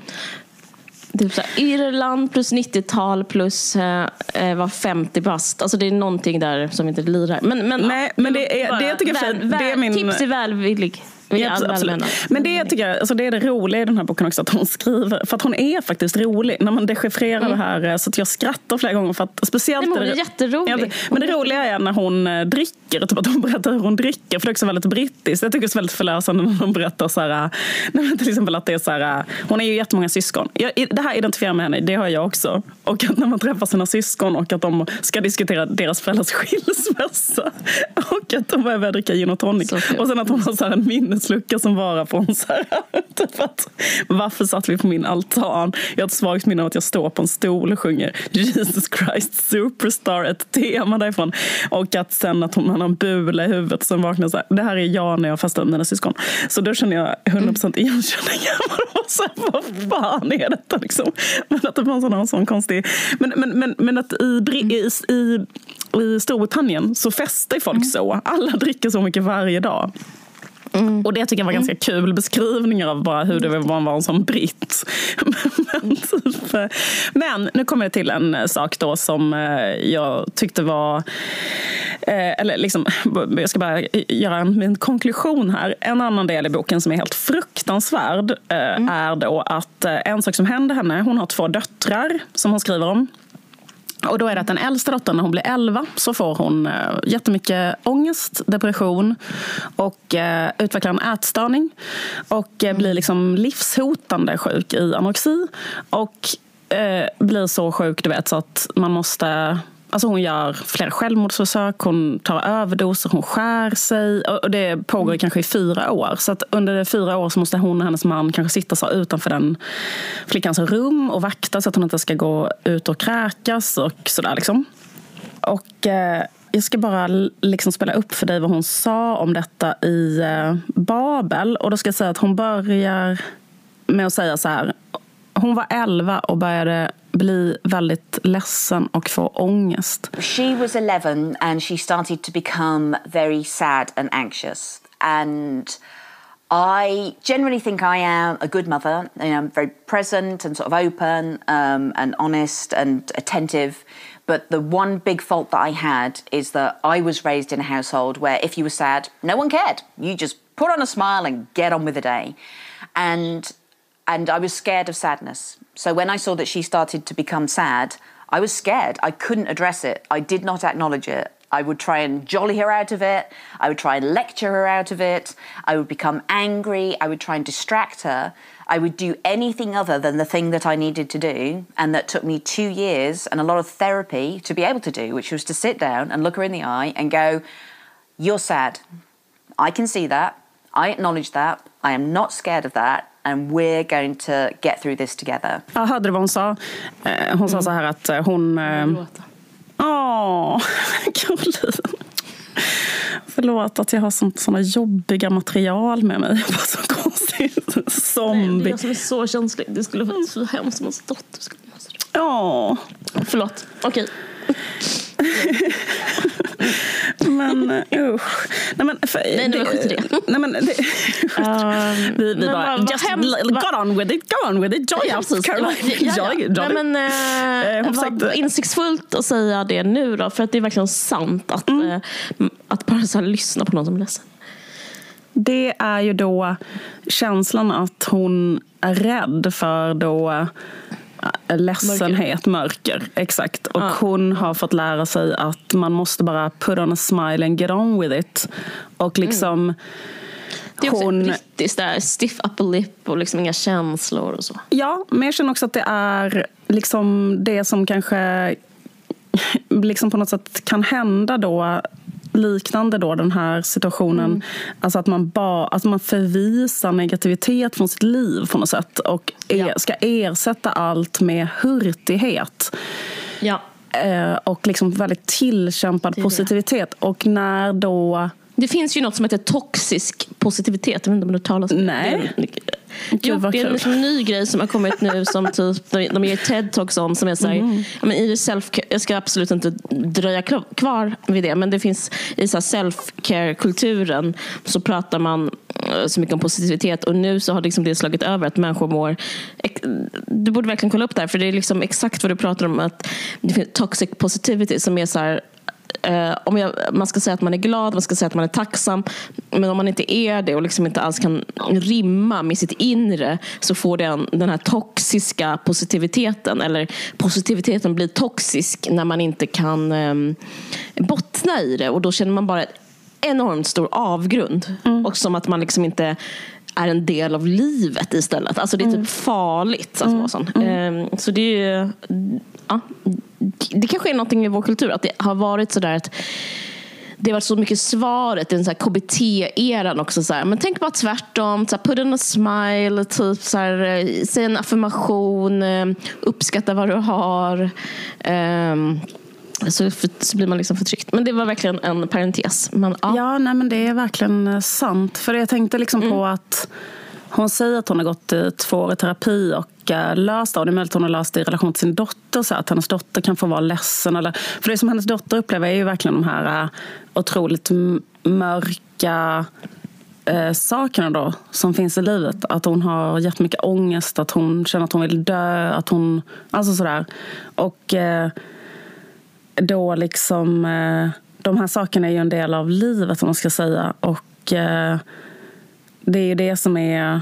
Typ så här, Irland plus 90-tal plus eh, eh var 50 bast. Alltså det är någonting där som inte lirar. Men, men, Nej, men det, är, det tycker jag väl, det är min... Tips är välvillig. Ja, absolut. Men det tycker jag, alltså det är det roliga i den här boken också, att hon skriver. För att hon är faktiskt rolig när man dechiffrerar mm. det här. Eh, så att jag skrattar flera gånger. För att speciellt Nej, hon är jätterolig. men det roliga är när hon eh, dricker, typ att hon berättar hur hon dricker. För det är också väldigt brittiskt. Jag tycker det är väldigt förlösande när hon berättar så här, nej, till exempel att det är så här, hon är ju jättemånga syskon. Jag, det här identifierar med henne, det har jag också. Och att när man träffar sina syskon och att de ska diskutera deras föräldrars skilsmässa. Och att de börjar dricka gin och tonic. Och sen att hon har så en minneslucka som varar från så här, typ att, varför satt vi på min altan? Jag har ett svagt minne av att jag står på en stol och sjunger Jesus Christ Superstar, ett tema därifrån. Och att sen att hon, har en bula i huvudet och sen vaknar så här, det här är jag när jag festar med mina syskon. Så då känner jag 100% igenkänning. vad fan är detta liksom? Men att det fanns en sån konstig... Men, men, men, men att i, i, i, i Storbritannien så festar folk mm. så. Alla dricker så mycket varje dag. Mm. Och det tycker jag var ganska mm. kul beskrivningar av bara hur det var att vara en sån britt. men, typ, men, nu kommer jag till en sak då som eh, jag tyckte var... Eh, eller liksom, jag ska bara göra en, en konklusion här. En annan del i boken som är helt fruktansvärd eh, mm. är då att en sak som hände henne, hon har två döttrar som hon skriver om. Och då är det att den äldsta dottern när hon blir 11 så får hon eh, jättemycket ångest, depression och eh, utvecklar en ätstörning. Och eh, blir liksom livshotande sjuk i anorexi. Och eh, blir så sjuk du vet så att man måste Alltså hon gör flera självmordsförsök, hon tar överdoser, hon skär sig. Och det pågår mm. kanske i fyra år. Så att under fyra år så måste hon och hennes man kanske sitta så utanför den flickans rum och vakta så att hon inte ska gå ut och kräkas och sådär. Liksom. Och eh, jag ska bara liksom spela upp för dig vad hon sa om detta i eh, Babel. Och då ska jag säga att hon börjar med att säga så här. Hon var elva och började bli väldigt ledsen och få ångest. She was 11 and she started to become very sad and anxious and I generally think I am a good mother. You know, I'm very present and sort of open um, and honest and attentive. But the one big fault that I had is that I was raised in a household where if you were sad, no one cared. You just put on a smile and get on with the day. And and I was scared of sadness. So when I saw that she started to become sad, I was scared. I couldn't address it. I did not acknowledge it. I would try and jolly her out of it. I would try and lecture her out of it. I would become angry. I would try and distract her. I would do anything other than the thing that I needed to do, and that took me two years and a lot of therapy to be able to do, which was to sit down and look her in the eye and go, You're sad. I can see that. I acknowledge that. I am not scared of that. And we're going to get through this together. Jag hörde vad hon sa. Eh, Hon sa så här att eh, hon... eh, Åh, Caroline. Förlåt att jag har sånt, såna jobbiga material med mig. Jag var så konstigt. Det är Zombie. jag som är så känslig. Det skulle vara så hemskt om hans dotter skulle... Åh, Förlåt. Okej. Men usch. Nej, men, för, Nej, men skit i det. Nej, men, det vi, vi men bara, vad- just vad- go on with it, go on with it. Joy out. Caroline. Ja, ja. Nej, men, Eh, hon vad insiktsfullt att säga det nu då. För att det är verkligen sant att, Mm. eh, att bara så här lyssna på någon som är ledsen. Det är ju då känslan att hon är rädd för då ledsenhet, mörker. Exakt. Och hon har fått lära sig att man måste bara put on a smile and get on with it. Och liksom Mm. Det är också hon... brittiskt där. Stiff upper lip och liksom inga känslor och så. Ja, men jag känner också att det är liksom det som kanske liksom på något sätt kan hända då liknande då den här situationen. Mm. Alltså att man, ba, att man förvisar negativitet från sitt liv på något sätt och er, Ja. ska ersätta allt med hurtighet. Ja. Eh, och liksom väldigt tillkämpad positivitet. Och när då... Det finns ju något som heter toxisk positivitet. Jag vet inte om du talar om Nej. det. Jo, det är en liksom ny grej som har kommit nu som typ, de, ger TED-talks om som är så här, Mm. men i self jag ska absolut inte dröja kvar- vid det, men det finns i self-care-kulturen så pratar man eh, så mycket om positivitet och nu så har liksom det slagit över att människor mår du borde verkligen kolla upp det här för det är liksom exakt vad du pratar om att det finns toxic positivity som är så här Eh, om jag, man ska säga att man är glad, man ska säga att man är tacksam. Men om man inte är det och liksom inte alls kan rimma med sitt inre så får den, den här toxiska positiviteten. Eller positiviteten blir toxisk när man inte kan eh, bottna i det. Och då känner man bara en enormt stor avgrund. Och som att man liksom inte är en del av livet istället. Alltså det är typ farligt att vara sån. Eh, så det är ja, det kanske är någonting i vår kultur att det har varit sådär att det har varit så mycket svaret i den så här KBT-eran också. Så här. Men tänk bara tvärtom. Så här, put on a smile. Typ, så här, eh, säg en affirmation. eh, Uppskatta vad du har. ehm, så, för, så blir man liksom förtryckt. Men det var verkligen en parentes. Men, ja. Ja, nej, men det är verkligen eh, sant. För jag tänkte liksom Mm. på att hon säger att hon har gått i två år i terapi och ganska löst det. Det är möjligt att hon har löst det i relation till sin dotter. Så att hennes dotter kan få vara ledsen. Eller, för det som hennes dotter upplever är ju verkligen de här eh, otroligt mörka eh, sakerna då, som finns i livet. Att hon har jättemycket ångest, att hon känner att hon vill dö. Att hon, alltså sådär. Och eh, då liksom... Eh, de här sakerna är ju en del av livet, om man ska säga. Och eh, det är ju det som är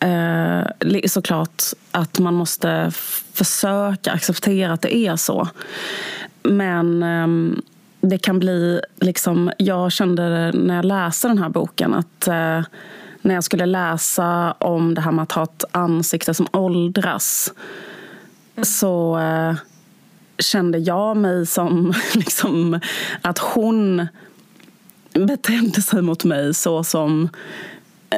eh, såklart att man måste försöka acceptera att det är så. Men ehm, det kan bli... liksom Jag kände när jag läste den här boken att eh, när jag skulle läsa om det här med att ha ett ansikte som åldras så eh, kände jag mig som liksom, att hon betedde sig mot mig så som eh,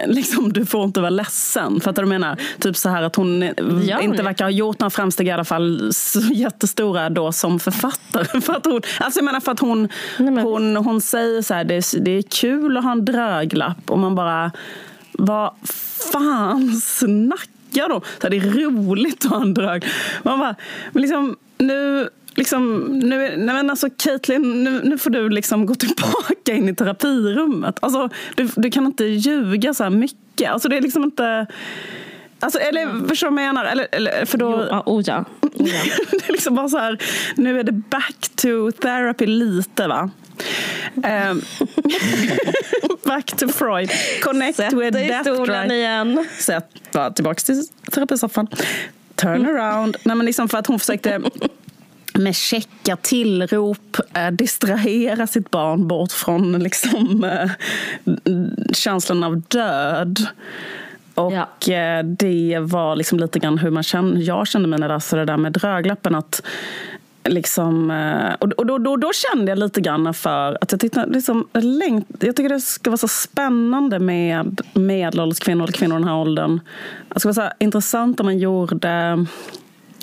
Liksom, du får inte vara ledsen. Fattar du vad jag menar? Typ så här att hon gör inte ni? verkar ha gjort några framsteg i alla fall så jättestora då som författare. För att hon, alltså jag menar för att hon, men- hon, hon säger så här, det är, det är kul att ha en dröglapp och man bara, vad fan snackar de? Så här, det är roligt att ha en drög. Man bara, men liksom nu Liksom, nu, nej men alltså Caitlin, nu, nu får du liksom gå tillbaka in i terapirummet. Alltså, du, du kan inte ljuga så här mycket. Alltså, det är liksom inte... Alltså, eller förstår du vad jag menar? Eller, eller, för då, Jo, oh ja. Oh ja. det är liksom bara så här, nu är det back to therapy lite va. Ehm, back to Freud. Connect Sätt with dig i stolen igen. Sätt, va, tillbaka till terapisoffan. Turn around. Nej, men liksom för att hon försökte med käcka tillrop eh, distrahera sitt barn bort från liksom, eh, känslan av död. Och Ja. eh, det var liksom lite grann hur man kände, jag kände mig när jag läste det där med Dröglappen. Att liksom, och och då, då, då kände jag lite grann för att jag, tyckte, liksom, jag tycker det ska vara så spännande med medelålders kvinnor eller kvinnor i den här åldern. Det skulle vara så intressant om man gjorde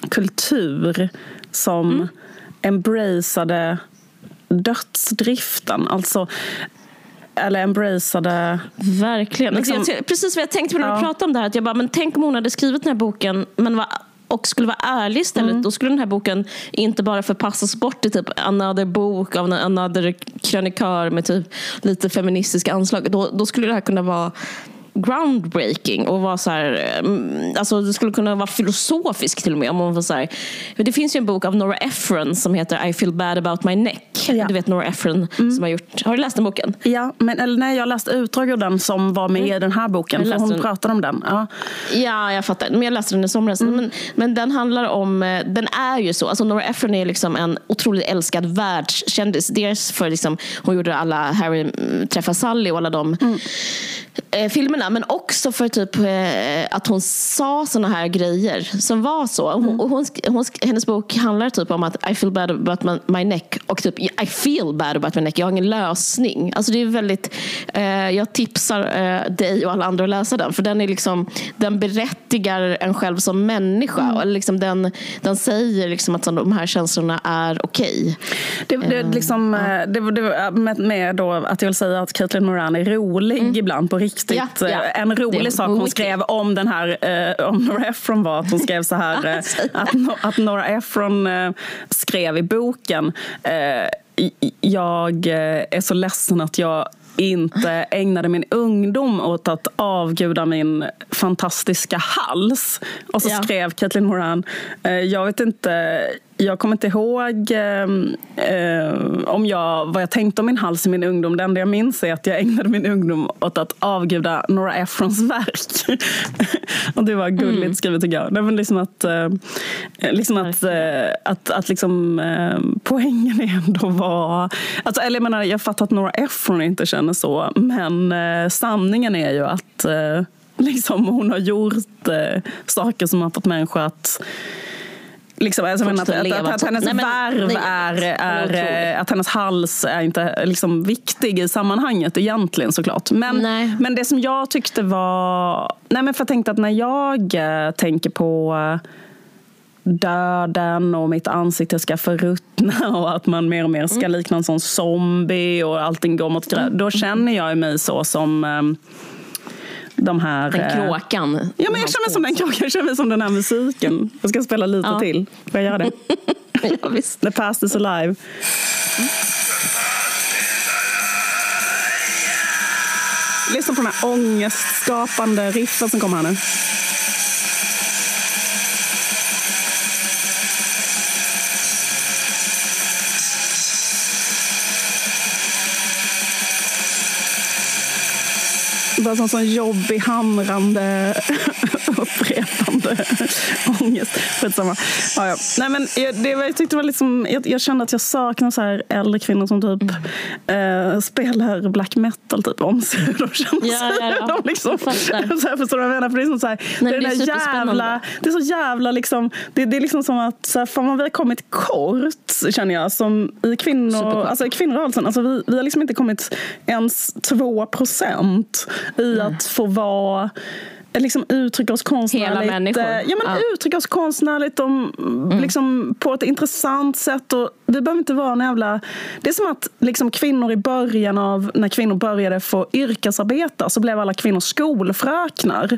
kultur som Mm. embraceade dödsdriften. Alltså, eller embraceade... Verkligen. Liksom- Alltså, jag, precis vad jag tänkte på när du Ja. pratade om det här. Att jag bara, men tänk om hon hade skrivit den här boken men var, och skulle vara ärlig istället. Mm. Då skulle den här boken inte bara förpassas bort till typ another bok av en another krönikör med typ lite feministiska anslag. Då, då skulle det här kunna vara groundbreaking och vara så här, mm, alltså det skulle kunna vara filosofisk till och med. Om man var så här. Det finns ju en bok av Nora Ephron som heter I feel bad about my neck. Ja. Du vet Nora Ephron som har gjort, har du läst den boken? Ja, men, eller nej, jag läste utdrag ur den som var med i den här boken. För hon den. pratade om den. Ja. Ja, jag fattar. Men jag läste den i somras. Men, men den handlar om, eh, den är ju så. Alltså Nora Ephron är liksom en otroligt älskad världskändis. Dels för liksom, hon gjorde alla Harry mm, träffar Sally och alla de eh, filmerna. Men också för typ eh, att hon sa såna här grejer som var så. Hon, och hon, hon, hennes bok handlar typ om att I feel bad about my, neck och typ I feel bad about my neck. Jag har ingen lösning. Alltså det är väldigt, eh, jag tipsar eh, dig och alla andra att läsa den. För den är liksom, den berättigar en själv som människa. Och liksom den, den säger liksom att de här känslorna är okej. Det, det, liksom, eh, det, det, med, med då att jag vill säga att Caitlin Moran är rolig ibland på riktigt. Ja, ja. En rolig sak hon skrev om den här, eh, om Nora Ephron var att hon skrev så här, eh, att, No- att Nora Ephron eh, skrev i boken eh, jag eh, är så ledsen att jag inte ägnade min ungdom åt att avguda min fantastiska hals. Och så Ja. skrev Caitlin Moran, eh, jag vet inte, jag kommer inte ihåg eh, eh, om jag, vad jag tänkte om min hals i min ungdom. Det enda jag minns är att jag ägnade min ungdom åt att avguda Nora Ephrons verk. och det var gulligt Mm. skrivet tycker jag. Var liksom att, eh, liksom att, eh, att, att liksom, eh, poängen ändå var... Alltså, eller jag, menar, jag fattar att Nora Ephron inte känner så, men eh, sanningen är ju att eh, liksom, hon har gjort saker som har fått människor att Liksom, alltså, att, att, att, att hennes Nej, men- värv nej, är, är eh, att hennes hals är inte liksom, viktig i sammanhanget egentligen såklart. Men, Nej. men det som jag tyckte var... Nej, men för jag tänkte att när jag eh, tänker på eh, döden och mitt ansikte ska förruttna och att man mer och mer Mm. ska likna en sån zombie och allting går mot grö- Då känner jag mig så som eh, de här... Den eh, kråkan. Ja, men jag känner mig som den kråkan, jag känner mig som den här musiken. Jag ska spela lite Ja. till. Får jag göra det? ja, visst. The past is alive. Lyssna på den här ångestskapande riffen som kommer här nu. Bara som sån jobbig, hamrande, upprepande ångest. Skitsamma. Ja, ja. Nej, men jag, det, jag, tyckte var liksom, jag, jag kände att jag saknar så här äldre kvinnor som typ eh, spelar black metal typ om sig. De känns, Ja, ja, ja. de liksom, så här, förstår du vad jag menar? För det är, som så här, Nej, det är, det är jävla, det är så jävla liksom, det, det är liksom som att så här, fan vad vi har kommit kort känner jag som i kvinnor, alltså i kvinnorörelsen. Alltså vi, vi har liksom inte kommit ens två procent i att få vara liksom uttrycka oss konstnärligt. Hela människor. eh, Ja, men Ja. uttrycka oss konstnärligt om, liksom, på ett intressant sätt. Och det behöver inte vara en jävla... Det är som att liksom, kvinnor i början av när kvinnor började få yrkesarbeta så blev alla kvinnor skolfröknar.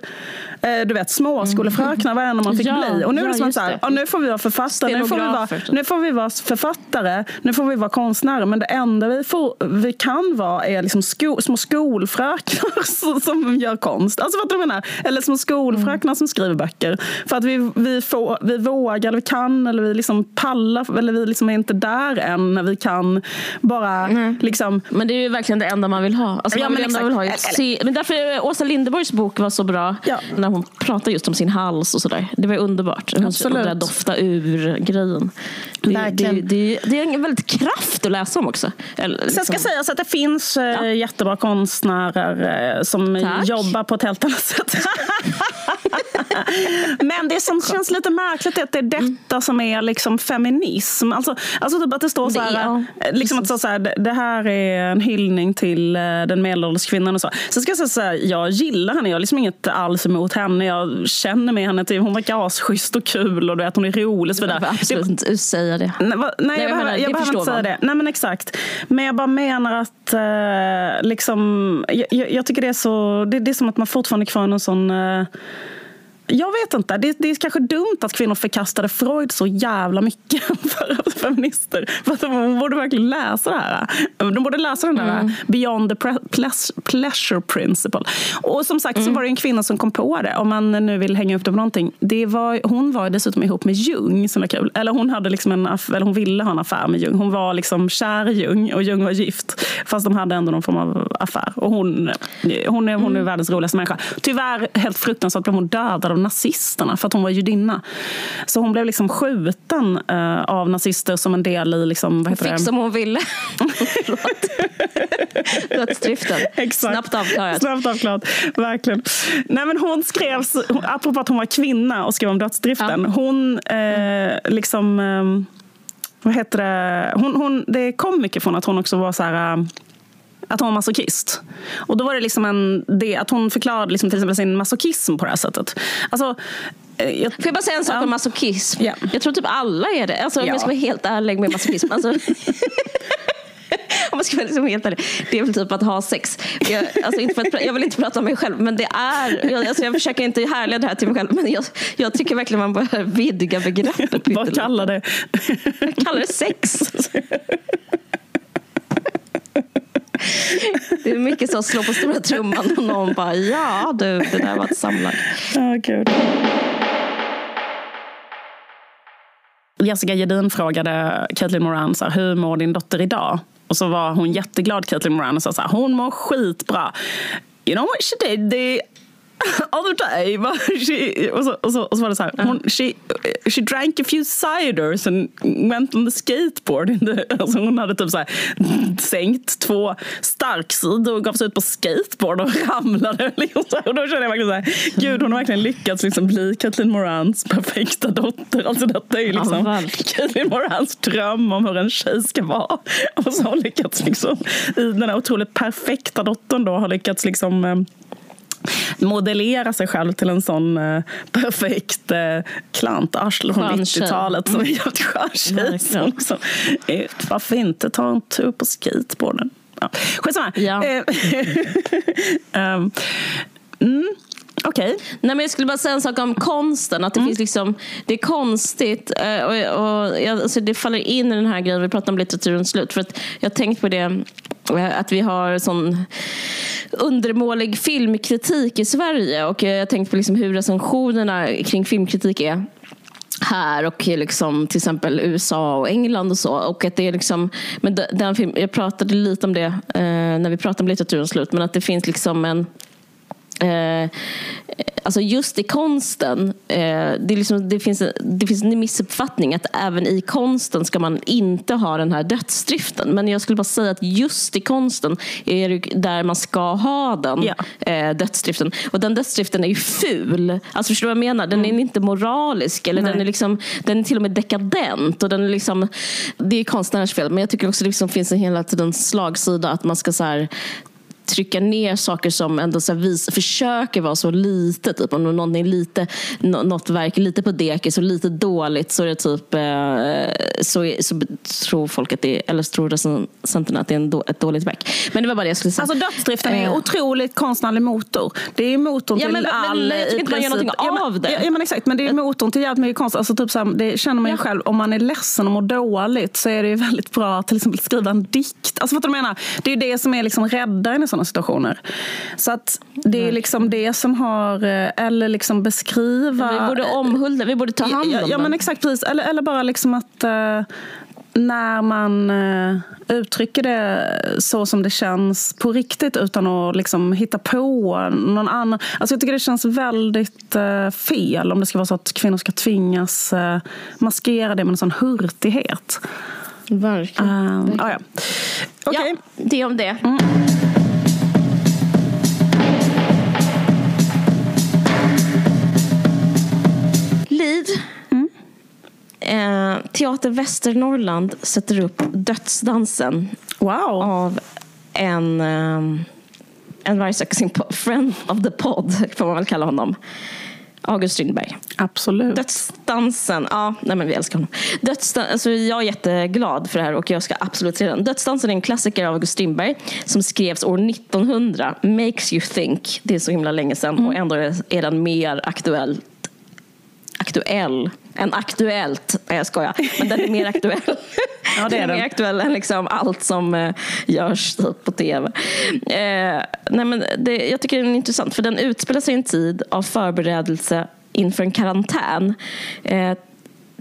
Eh, du vet, småskolefröknar var det enda man fick Ja, bli. Och nu är det ja, som att så här, ja, nu får vi vara författare, nu får vi vara, typ. nu får vi vara författare, nu får vi vara konstnärer. Men det enda vi, får, vi kan vara är liksom sko, små skolfröknar som- som gör konst. Alltså vad du menar? eller små skolfröknar mm. som skriver böcker. För att vi, vi, får, vi vågar, eller vi kan, eller vi liksom pallar, eller vi liksom är inte där än när vi kan bara mm. liksom... Men det är ju verkligen det enda man vill ha. Alltså, ja, man vill men, vill ha se, men därför är Åsa Linderborgs bok var så bra. Ja. När hon pratar just om sin hals och sådär. Det var underbart. Absolut. Den där dofta ur-grejen. Det, det, det, det, är en väldigt kraft att läsa om också. Eller, liksom. Sen ska liksom- sägas att det finns eh, ja. jättebra konstnärer eh, som Tack. jobbar på ett helt annat sätt. Men det som känns lite märkligt är att det är detta som är liksom feminism. Alltså, alltså typ att det står så här, ja, eh, liksom att så här, det här är en hyllning till den medelålders kvinnan och så. Sen ska jag säga så här, jag gillar henne, jag har liksom inget alls emot henne. Jag känner med henne, hon verkar asschysst och kul och du vet, hon är rolig. Så vidare. Absolut inte säga det. Nej, nej, nej jag, jag, behöver, jag behöver inte säga det. Nej men exakt. Men jag bara menar att eh, liksom, jag, jag, tycker det är så, det, det är som att man fortfarande är kvar i någon sån någon eh, jag vet inte. Det, det, är kanske dumt att kvinnor förkastade Freud så jävla mycket för feminister. För att de borde verkligen läsa det här. De borde läsa den där mm. Beyond the pleasure principle. Och som sagt mm. så var det en kvinna som kom på det. Om man nu vill hänga upp det på någonting. Det var, hon var dessutom ihop med Jung som var kul. Eller hon, hade liksom en, eller hon ville ha en affär med Jung. Hon var liksom kär i Jung och Jung var gift. Fast de hade ändå någon form av affär. Och hon, hon, är, hon är mm. världens roligaste människa. Tyvärr helt fruktansvärt blev hon dödad av nazisterna för att hon var judinna. Så hon blev liksom skjuten uh, av nazister som en del i... Liksom, vad heter hon fick det? som hon ville. Dödsdriften. Exakt. Snabbt avklarat. Snabbt avklarat, verkligen. Nej, men hon skrev, apropå att hon var kvinna och skrev om dödsdriften. Ja. Hon eh, liksom... Eh, vad heter det? Hon, hon, det kom mycket från att hon också var så här... Att hon var masochist. Och då var det liksom en, det, att hon förklarade liksom till exempel sin masochism på det här sättet. Alltså, eh, jag, Får jag bara säga en sak ja. om masochism? Ja. Jag tror typ alla är det. Alltså, om ja. jag ska vara helt ärlig med masochism. Alltså, om man ska vara liksom helt ärlig. Det är väl typ att ha sex. Jag, alltså inte för att, jag vill inte prata om mig själv, men det är... Jag, alltså jag försöker inte härleda det här till mig själv, men jag, jag tycker verkligen man bör vidga begreppet. Vad kallar det? Jag kallar det sex. Det är mycket så att slå på stora trumman och någon bara ja du, det där var ett samlag. Oh, Gud. Jessica Gedin frågade Caitlin Moran så här, hur mår din dotter idag? Och så var hon jätteglad, Caitlin Moran, och sa så här, hon mår skitbra. You know what she did? The other day, she, och, så, och, så, och så var det så här, hon, she, she drank a few ciders and went on the skateboard. In the, alltså hon hade typ så här, sänkt två starksidor och gav sig ut på skateboard och ramlade. Liksom och då kände jag verkligen så här, gud hon har verkligen lyckats liksom bli Kathleen Morans perfekta dotter. Alltså detta är ju liksom ja, Kathleen Morans dröm om hur en tjej ska vara. Och så har lyckats liksom, i den här otroligt perfekta dottern då har lyckats liksom eh, modellera sig själv till en sån eh, perfekt eh, klantarsle från 90-talet som är helt skön tjej. Liksom, eh, varför inte ta en tur på skateboarden? Ja. Skitsamma. Ja. um, mm. Okej. Okay. jag skulle bara säga en sak om konsten. Att det, mm. finns liksom, det är konstigt eh, och, och, alltså det faller in i den här grejen vi pratar om litteraturens slut. För att jag har tänkt på det Eh, att vi har sån undermålig filmkritik i Sverige. Och eh, jag har tänkt på liksom hur recensionerna kring filmkritik är här och eh, liksom till exempel USA och England och så. Och att det är liksom, men den film, jag pratade lite om det eh, när vi pratade om litteraturens slut, men att det finns liksom en Eh, alltså just i konsten, eh, det, liksom, det, finns, det finns en missuppfattning att även i konsten ska man inte ha den här dödsdriften. Men jag skulle bara säga att just i konsten är det där man ska ha den ja. eh, dödsdriften. Och den dödsdriften är ju ful. Alltså förstår du vad jag menar? Den mm. är inte moralisk. Eller den är, liksom, den är till och med dekadent. Och den är liksom, det är konstnärens fel. Men jag tycker också det liksom finns en hela tiden slagsida att man ska så här, trycka ner saker som ändå så vis, försöker vara så lite. Typ. Om någonting lite, något verk lite på dekis och lite dåligt så är det typ eh, så, så tror folk att det är, eller så tror recensenterna att det är en då, ett dåligt verk. Men det var bara det jag skulle säga. Alltså dödsdriften är en eh. otroligt konstnärlig motor. Det är motorn ja, till men, all... Men jag tycker inte man gör någonting ja, av det. Ja, men exakt, men det är motorn till jävligt mycket konst. Alltså typ så här, det känner man ju själv. Om man är ledsen och mår dåligt så är det ju väldigt bra att till exempel skriva en dikt. Alltså vad du menar? Det är ju det som är liksom räddaren i sådana sådana situationer. Så att det är liksom det som har, eh, eller liksom beskriva... Vi borde omhulda, vi borde ta hand om ja, ja, men exakt, precis. Eller, eller bara liksom att uh, när man uh, uttrycker det så som det känns på riktigt utan att liksom hitta på någon annan. Alltså jag tycker det känns väldigt uh, fel om det ska vara så att kvinnor ska tvingas maskera det med en sån hurtighet. Verkligen. Um, ah, ja. Okay. ja, det om det. Mm. Eh, Teater Västernorrland sätter upp Dödsdansen wow. av en, um, en vargsäck, friend of the pod, får man väl kalla honom. August Strindberg. Absolut. Dödsdansen, ja, nej men vi älskar honom. Dödsdan, alltså jag är jätteglad för det här och jag ska absolut se den. Dödsdansen är en klassiker av August Strindberg som skrevs år 1900. Makes you think. Det är så himla länge sedan mm. och ändå är den mer aktuell aktuell än aktuellt. Nej, jag skojar. Men den är mer aktuell. Ja, det är den. är mer aktuell än liksom allt som eh, görs typ, på tv. Eh, nej, men det, jag tycker den är intressant för den utspelar sig i en tid av förberedelse inför en karantän. Eh,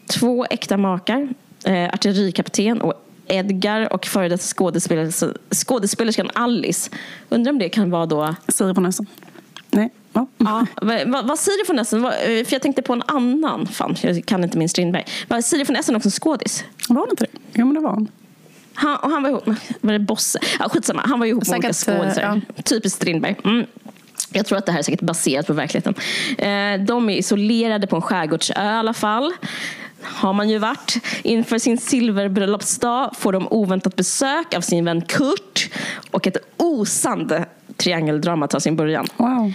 två äkta makar, eh, artillerikapten och Edgar och före detta skådespelerskan Alice. Undrar om det kan vara då... Siri von Essen. Ja. ja. Vad, vad Siri von Essen, för jag tänkte på en annan, fan jag kan inte min Strindberg. Var Siri von Essen också en skådis? Var hon inte det? Jo men det var hon. Han, och han var ihop, var det Bosse? Ja, skitsamma, han var ihop med olika eh, skådisar. Ja. Typiskt Strindberg. Mm. Jag tror att det här är säkert baserat på verkligheten. Eh, de är isolerade på en skärgårdsö i alla fall har man ju varit. Inför sin silverbröllopsdag får de oväntat besök av sin vän Kurt och ett osande triangeldrama tar sin början. Wow.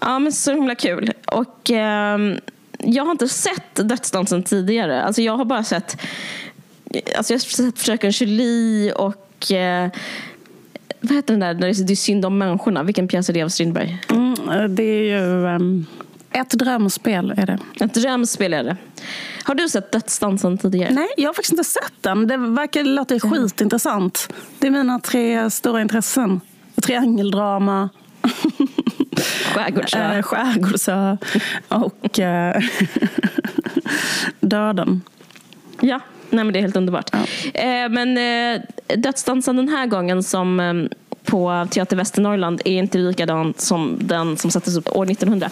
Ja, men så himla kul. Och eh, jag har inte sett Dödsdansen tidigare. Alltså jag har bara sett Alltså jag har sett Fröken Julie och eh, vad heter den där, där det är synd om människorna? Vilken pjäs är det av Strindberg? Mm, det är ju um, ett drömspel. Är det. Ett drömspel är det. Har du sett Dödsdansen tidigare? Nej, jag har faktiskt inte sett den. Det verkar låta skitintressant. Det är mina tre stora intressen. Triangeldrama, Skärgårdsö. Eh, skärgårdsö och eh, döden. Ja, nej men det är helt underbart. Ja. Eh, men Dödsdansen den här gången som på Teater Västernorrland är inte likadan som den som sattes upp år 1900.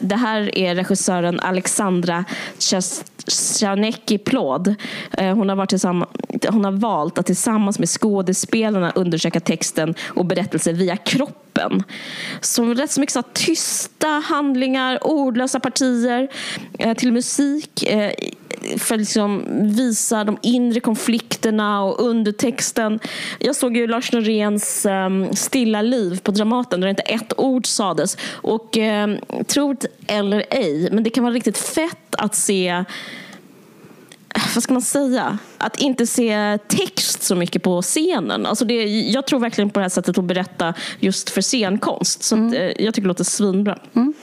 Det här är regissören Alexandra Czarnecki Plåd. Hon har, varit hon har valt att tillsammans med skådespelarna undersöka texten och berättelser via kroppen kroppen. Som rätt så mycket så tysta handlingar, ordlösa partier eh, till musik eh, för att liksom visa de inre konflikterna och undertexten. Jag såg ju Lars Noréns um, Stilla liv på Dramaten där inte ett ord sades. Och ehm, um, tro eller ej, men det kan vara riktigt fett att se vad ska man säga, att inte se text så mycket på scenen. Alltså det, jag tror verkligen på det här sättet att berätta just för scenkonst. Så mm. att, eh, jag tycker det låter svinbra. Mm.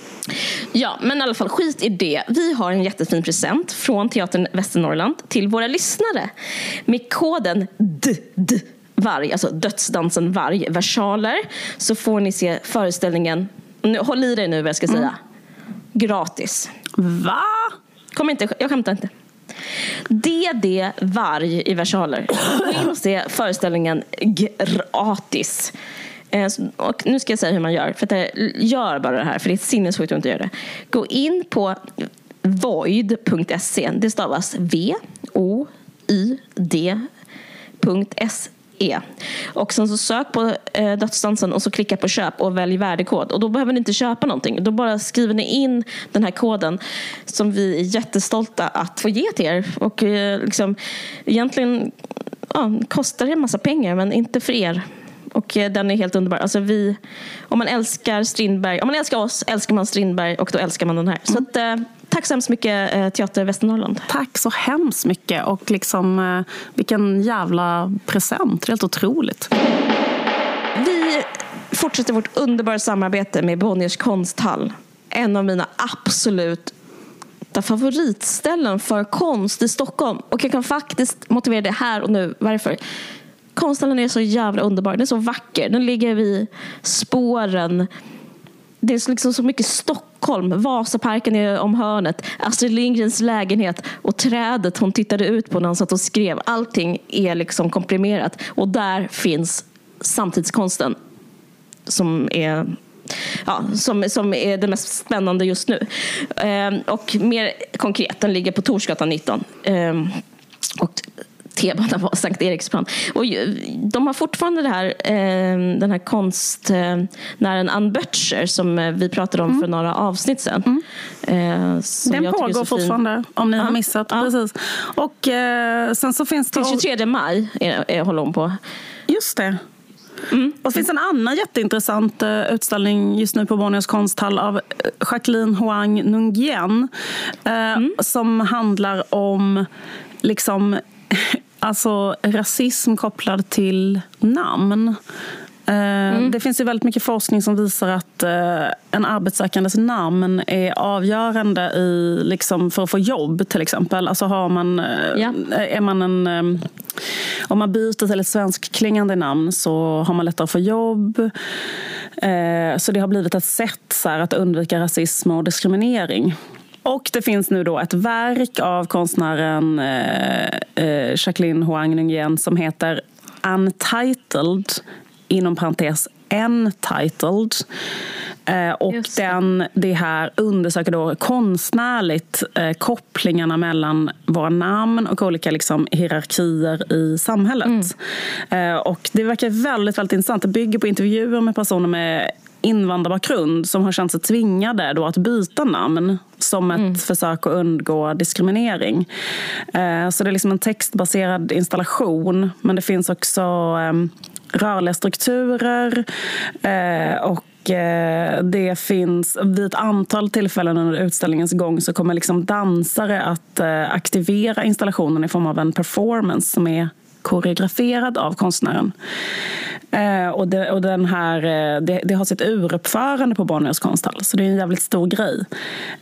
Ja, men i alla fall, skit i det. Vi har en jättefin present från Teatern Västernorrland till våra lyssnare. Med koden DD varg, alltså dödsdansen varg, versaler, så får ni se föreställningen, nu, håll i dig nu vad jag ska säga, mm. gratis. Va? Kom inte, jag skämtar inte. DD Varg i versaler. Gå in och se föreställningen gratis. Eh, och nu ska jag säga hur man gör. För det, gör bara det här, för det är sinnessjukt att inte göra det. Gå in på void.se. Det stavas V-O-Y-D.se E. Och sen så sök på eh, dödsdansen och så klicka på köp och välj värdekod. Och då behöver ni inte köpa någonting. Då bara skriver ni in den här koden som vi är jättestolta att få ge till er. Och eh, liksom, egentligen ja, kostar det en massa pengar men inte för er. Och eh, den är helt underbar. Alltså vi, om man älskar Strindberg, om man älskar oss älskar man Strindberg och då älskar man den här. Så att, eh, tack så hemskt mycket eh, Teater Västernorrland. Tack så hemskt mycket och liksom eh, vilken jävla present. Helt otroligt. Vi fortsätter vårt underbara samarbete med Bonniers konsthall. En av mina absolut favoritställen för konst i Stockholm. Och jag kan faktiskt motivera det här och nu. Varför? konsthallen är så jävla underbar. Den är så vacker. Den ligger vid spåren. Det är liksom så mycket Stockholm. Vasaparken är om hörnet. Astrid Lindgrens lägenhet och trädet hon tittade ut på när hon satt och skrev. Allting är liksom komprimerat. Och där finns samtidskonsten som är ja, som, som är det mest spännande just nu. Ehm, och mer konkret, den ligger på Torsgatan 19. Ehm, och T-banan var Sankt Eriksplan. Och de har fortfarande det här, eh, den här konstnären Ann Böttcher som eh, vi pratade om mm. för några avsnitt sedan. Mm. Eh, den pågår fortfarande om ni ja. har missat. Ja. Precis. Och sen så finns det... Till 23 maj är, är, håller hon på. Just det. Mm. Och det finns en annan jätteintressant utställning just nu på Bonniers konsthall av Jacqueline Hoang Nungien. Uh, mm. Som handlar om liksom alltså rasism kopplad till namn. Eh, mm. Det finns ju väldigt mycket forskning som visar att eh, en arbetssökandes namn är avgörande i, liksom, för att få jobb till exempel. Alltså har man, eh, ja. är man en, om man byter till ett svenskklingande namn så har man lättare att få jobb. Så det har blivit ett sätt så här, att undvika rasism och diskriminering. Och det finns nu då ett verk av konstnären eh, eh, Jacqueline Hoang Nguyen som heter Untitled, inom parentes Entitled. Eh, och den, det här undersöker då konstnärligt eh, kopplingarna mellan våra namn och olika liksom, hierarkier i samhället. Mm. Eh, och det verkar väldigt, väldigt intressant. Det bygger på intervjuer med personer med invandrarbakgrund som har känt sig tvingade då att byta namn som ett mm. försök att undgå diskriminering. Eh, så det är liksom en textbaserad installation men det finns också ehm, rörliga strukturer eh, och eh, det finns vid ett antal tillfällen under utställningens gång så kommer liksom dansare att aktivera installationen i form av en performance som är koreograferad av konstnären. Eh, och, det, och den här, eh, det, det, har sitt uruppförande på Bonniers konsthall, så det är en jävligt stor grej.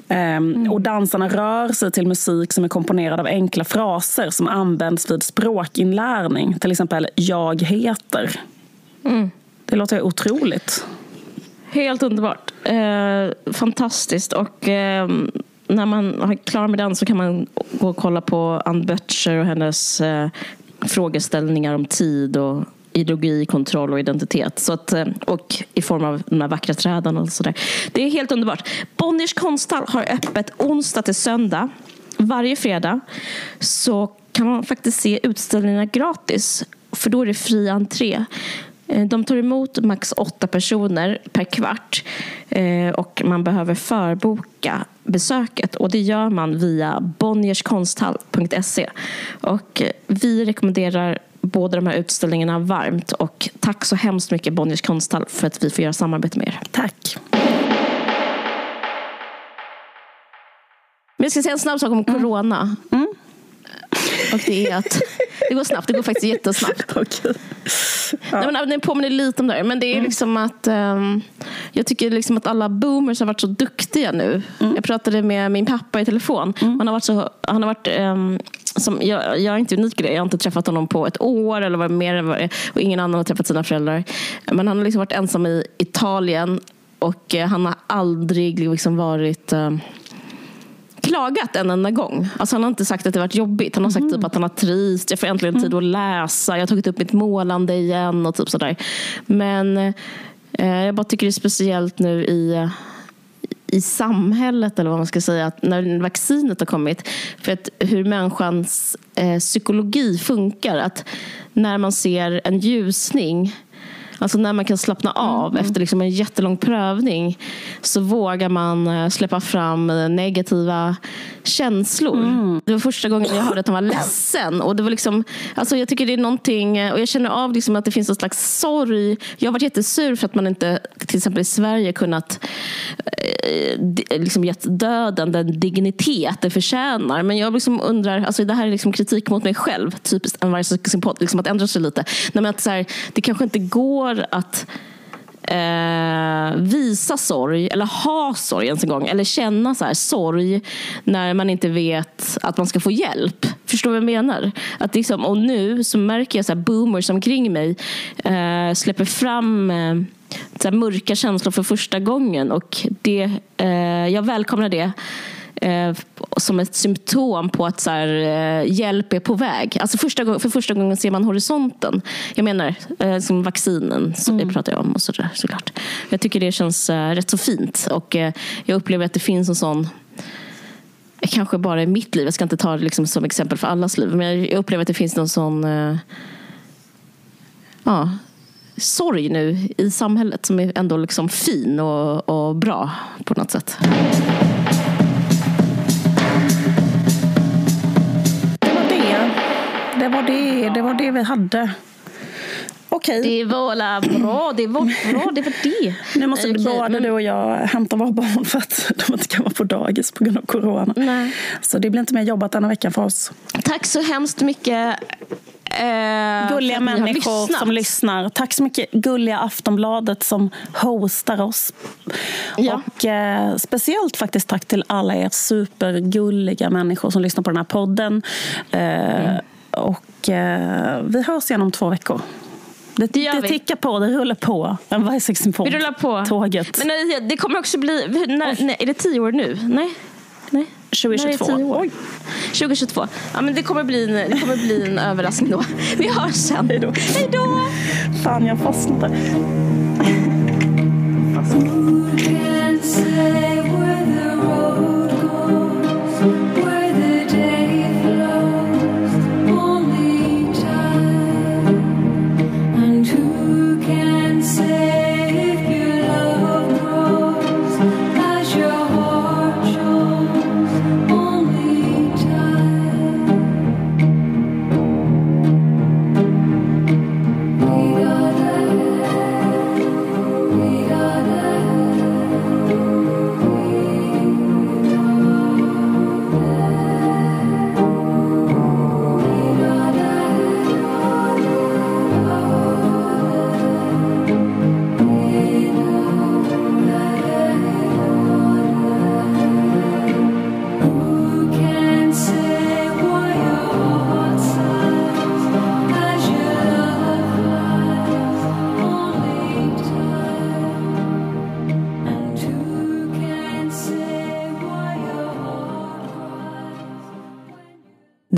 Eh, mm. Och dansarna rör sig till musik som är komponerad av enkla fraser som används vid språkinlärning. Till exempel “jag heter”. Mm. Det låter otroligt. Helt underbart. Eh, fantastiskt. Och eh, när man är klar med den så kan man gå och kolla på Ann Böttcher och hennes eh, frågeställningar om tid och ideologi, kontroll och identitet. Så att, eh, och i form av de här vackra träden och sådär. Det är helt underbart. Bonniers konsthall har öppet onsdag till söndag. Varje fredag så kan man faktiskt se utställningarna gratis. För då är det fri entré. Eh, de tar emot max åtta personer per kvart eh, och man behöver förboka besöket och det gör man via bonnierskonsthall.se. Och vi rekommenderar båda de här utställningarna varmt och tack så hemskt mycket Bonniers konsthall för att vi får göra samarbete med er. Tack. Men jag ska säga en snabb sak om corona. Mm. Och det är att det går snabbt, det går faktiskt jättesnabbt. Okay. Ja. Nej, men, det påminner lite om det här. Men det är mm. liksom att um, jag tycker liksom att alla boomers har varit så duktiga nu. Mm. Jag pratade med min pappa i telefon. Mm. Han har varit, så, han har varit um, som, jag, jag, är inte unik i det. Jag har inte träffat honom på ett år eller vad mer vad och ingen annan har träffat sina föräldrar. Men han har liksom varit ensam i Italien och uh, han har aldrig liksom varit uh, klagat en enda gång. Alltså han har inte sagt att det varit jobbigt. Han har sagt mm. typ att han har trivts, jag får äntligen tid att läsa, jag har tagit upp mitt målande igen och typ sådär. Men eh, jag bara tycker det är speciellt nu i i samhället, eller vad man ska säga, att när vaccinet har kommit. För att hur människans eh, psykologi funkar. Att när man ser en ljusning Alltså när man kan slappna av mm. efter liksom en jättelång prövning så vågar man eh, släppa fram negativa känslor. Mm. Det var första gången jag hörde att han var ledsen. Och det var liksom, alltså jag tycker det är någonting, och jag känner av liksom att det finns en slags sorg. Jag har varit jättesur för att man inte till exempel i Sverige kunnat eh, liksom gett döden den dignitet det förtjänar. Men jag liksom undrar, alltså det här är liksom kritik mot mig själv, typiskt en varje liksom att ändra sig lite. Nej, men att så här, det kanske inte går att eh, visa sorg, eller ha sorg ens en gång, eller känna så här, sorg när man inte vet att man ska få hjälp. Förstår du vad jag menar? Att liksom, och nu så märker jag så här boomers omkring mig eh, släpper fram eh, så här mörka känslor för första gången. Och det, eh, jag välkomnar det eh, som ett symptom på att så här, eh, hjälp är på väg. Alltså första, för första gången ser man horisonten. Jag menar, eh, som vaccinen som mm. vi pratar om och så där, såklart. Jag tycker det känns eh, rätt så fint och eh, jag upplever att det finns en sån kanske bara i mitt liv, jag ska inte ta det liksom som exempel för allas liv, men jag upplever att det finns någon sån eh, ja, sorg nu i samhället som är ändå liksom fin och, och bra på något sätt. Det var det, det, var det vi hade. Okej. Det var la bra, det var bra, det var det. Nu måste okay, både men... du och jag hämta våra barn för att de inte kan vara på dagis på grund av corona. Nej. Så det blir inte mer jobbat denna veckan för oss. Tack så hemskt mycket. Eh, gulliga människor som lyssnar. Tack så mycket gulliga Aftonbladet som hostar oss. Ja. Och eh, speciellt faktiskt tack till alla er supergulliga människor som lyssnar på den här podden. Eh, mm. Och eh, vi hörs igen om två veckor. Det, det, det tickar på, det rullar på. En Vi rullar på. Tåget. Men eh, det kommer också bli... När, när, är det tio år nu? Nej? Nej. 2022. Oj. 2022. Ja, men det, kommer bli en, det kommer bli en överraskning då. Vi hörs sen. Hej då. Hej då. Fan, jag fastnade.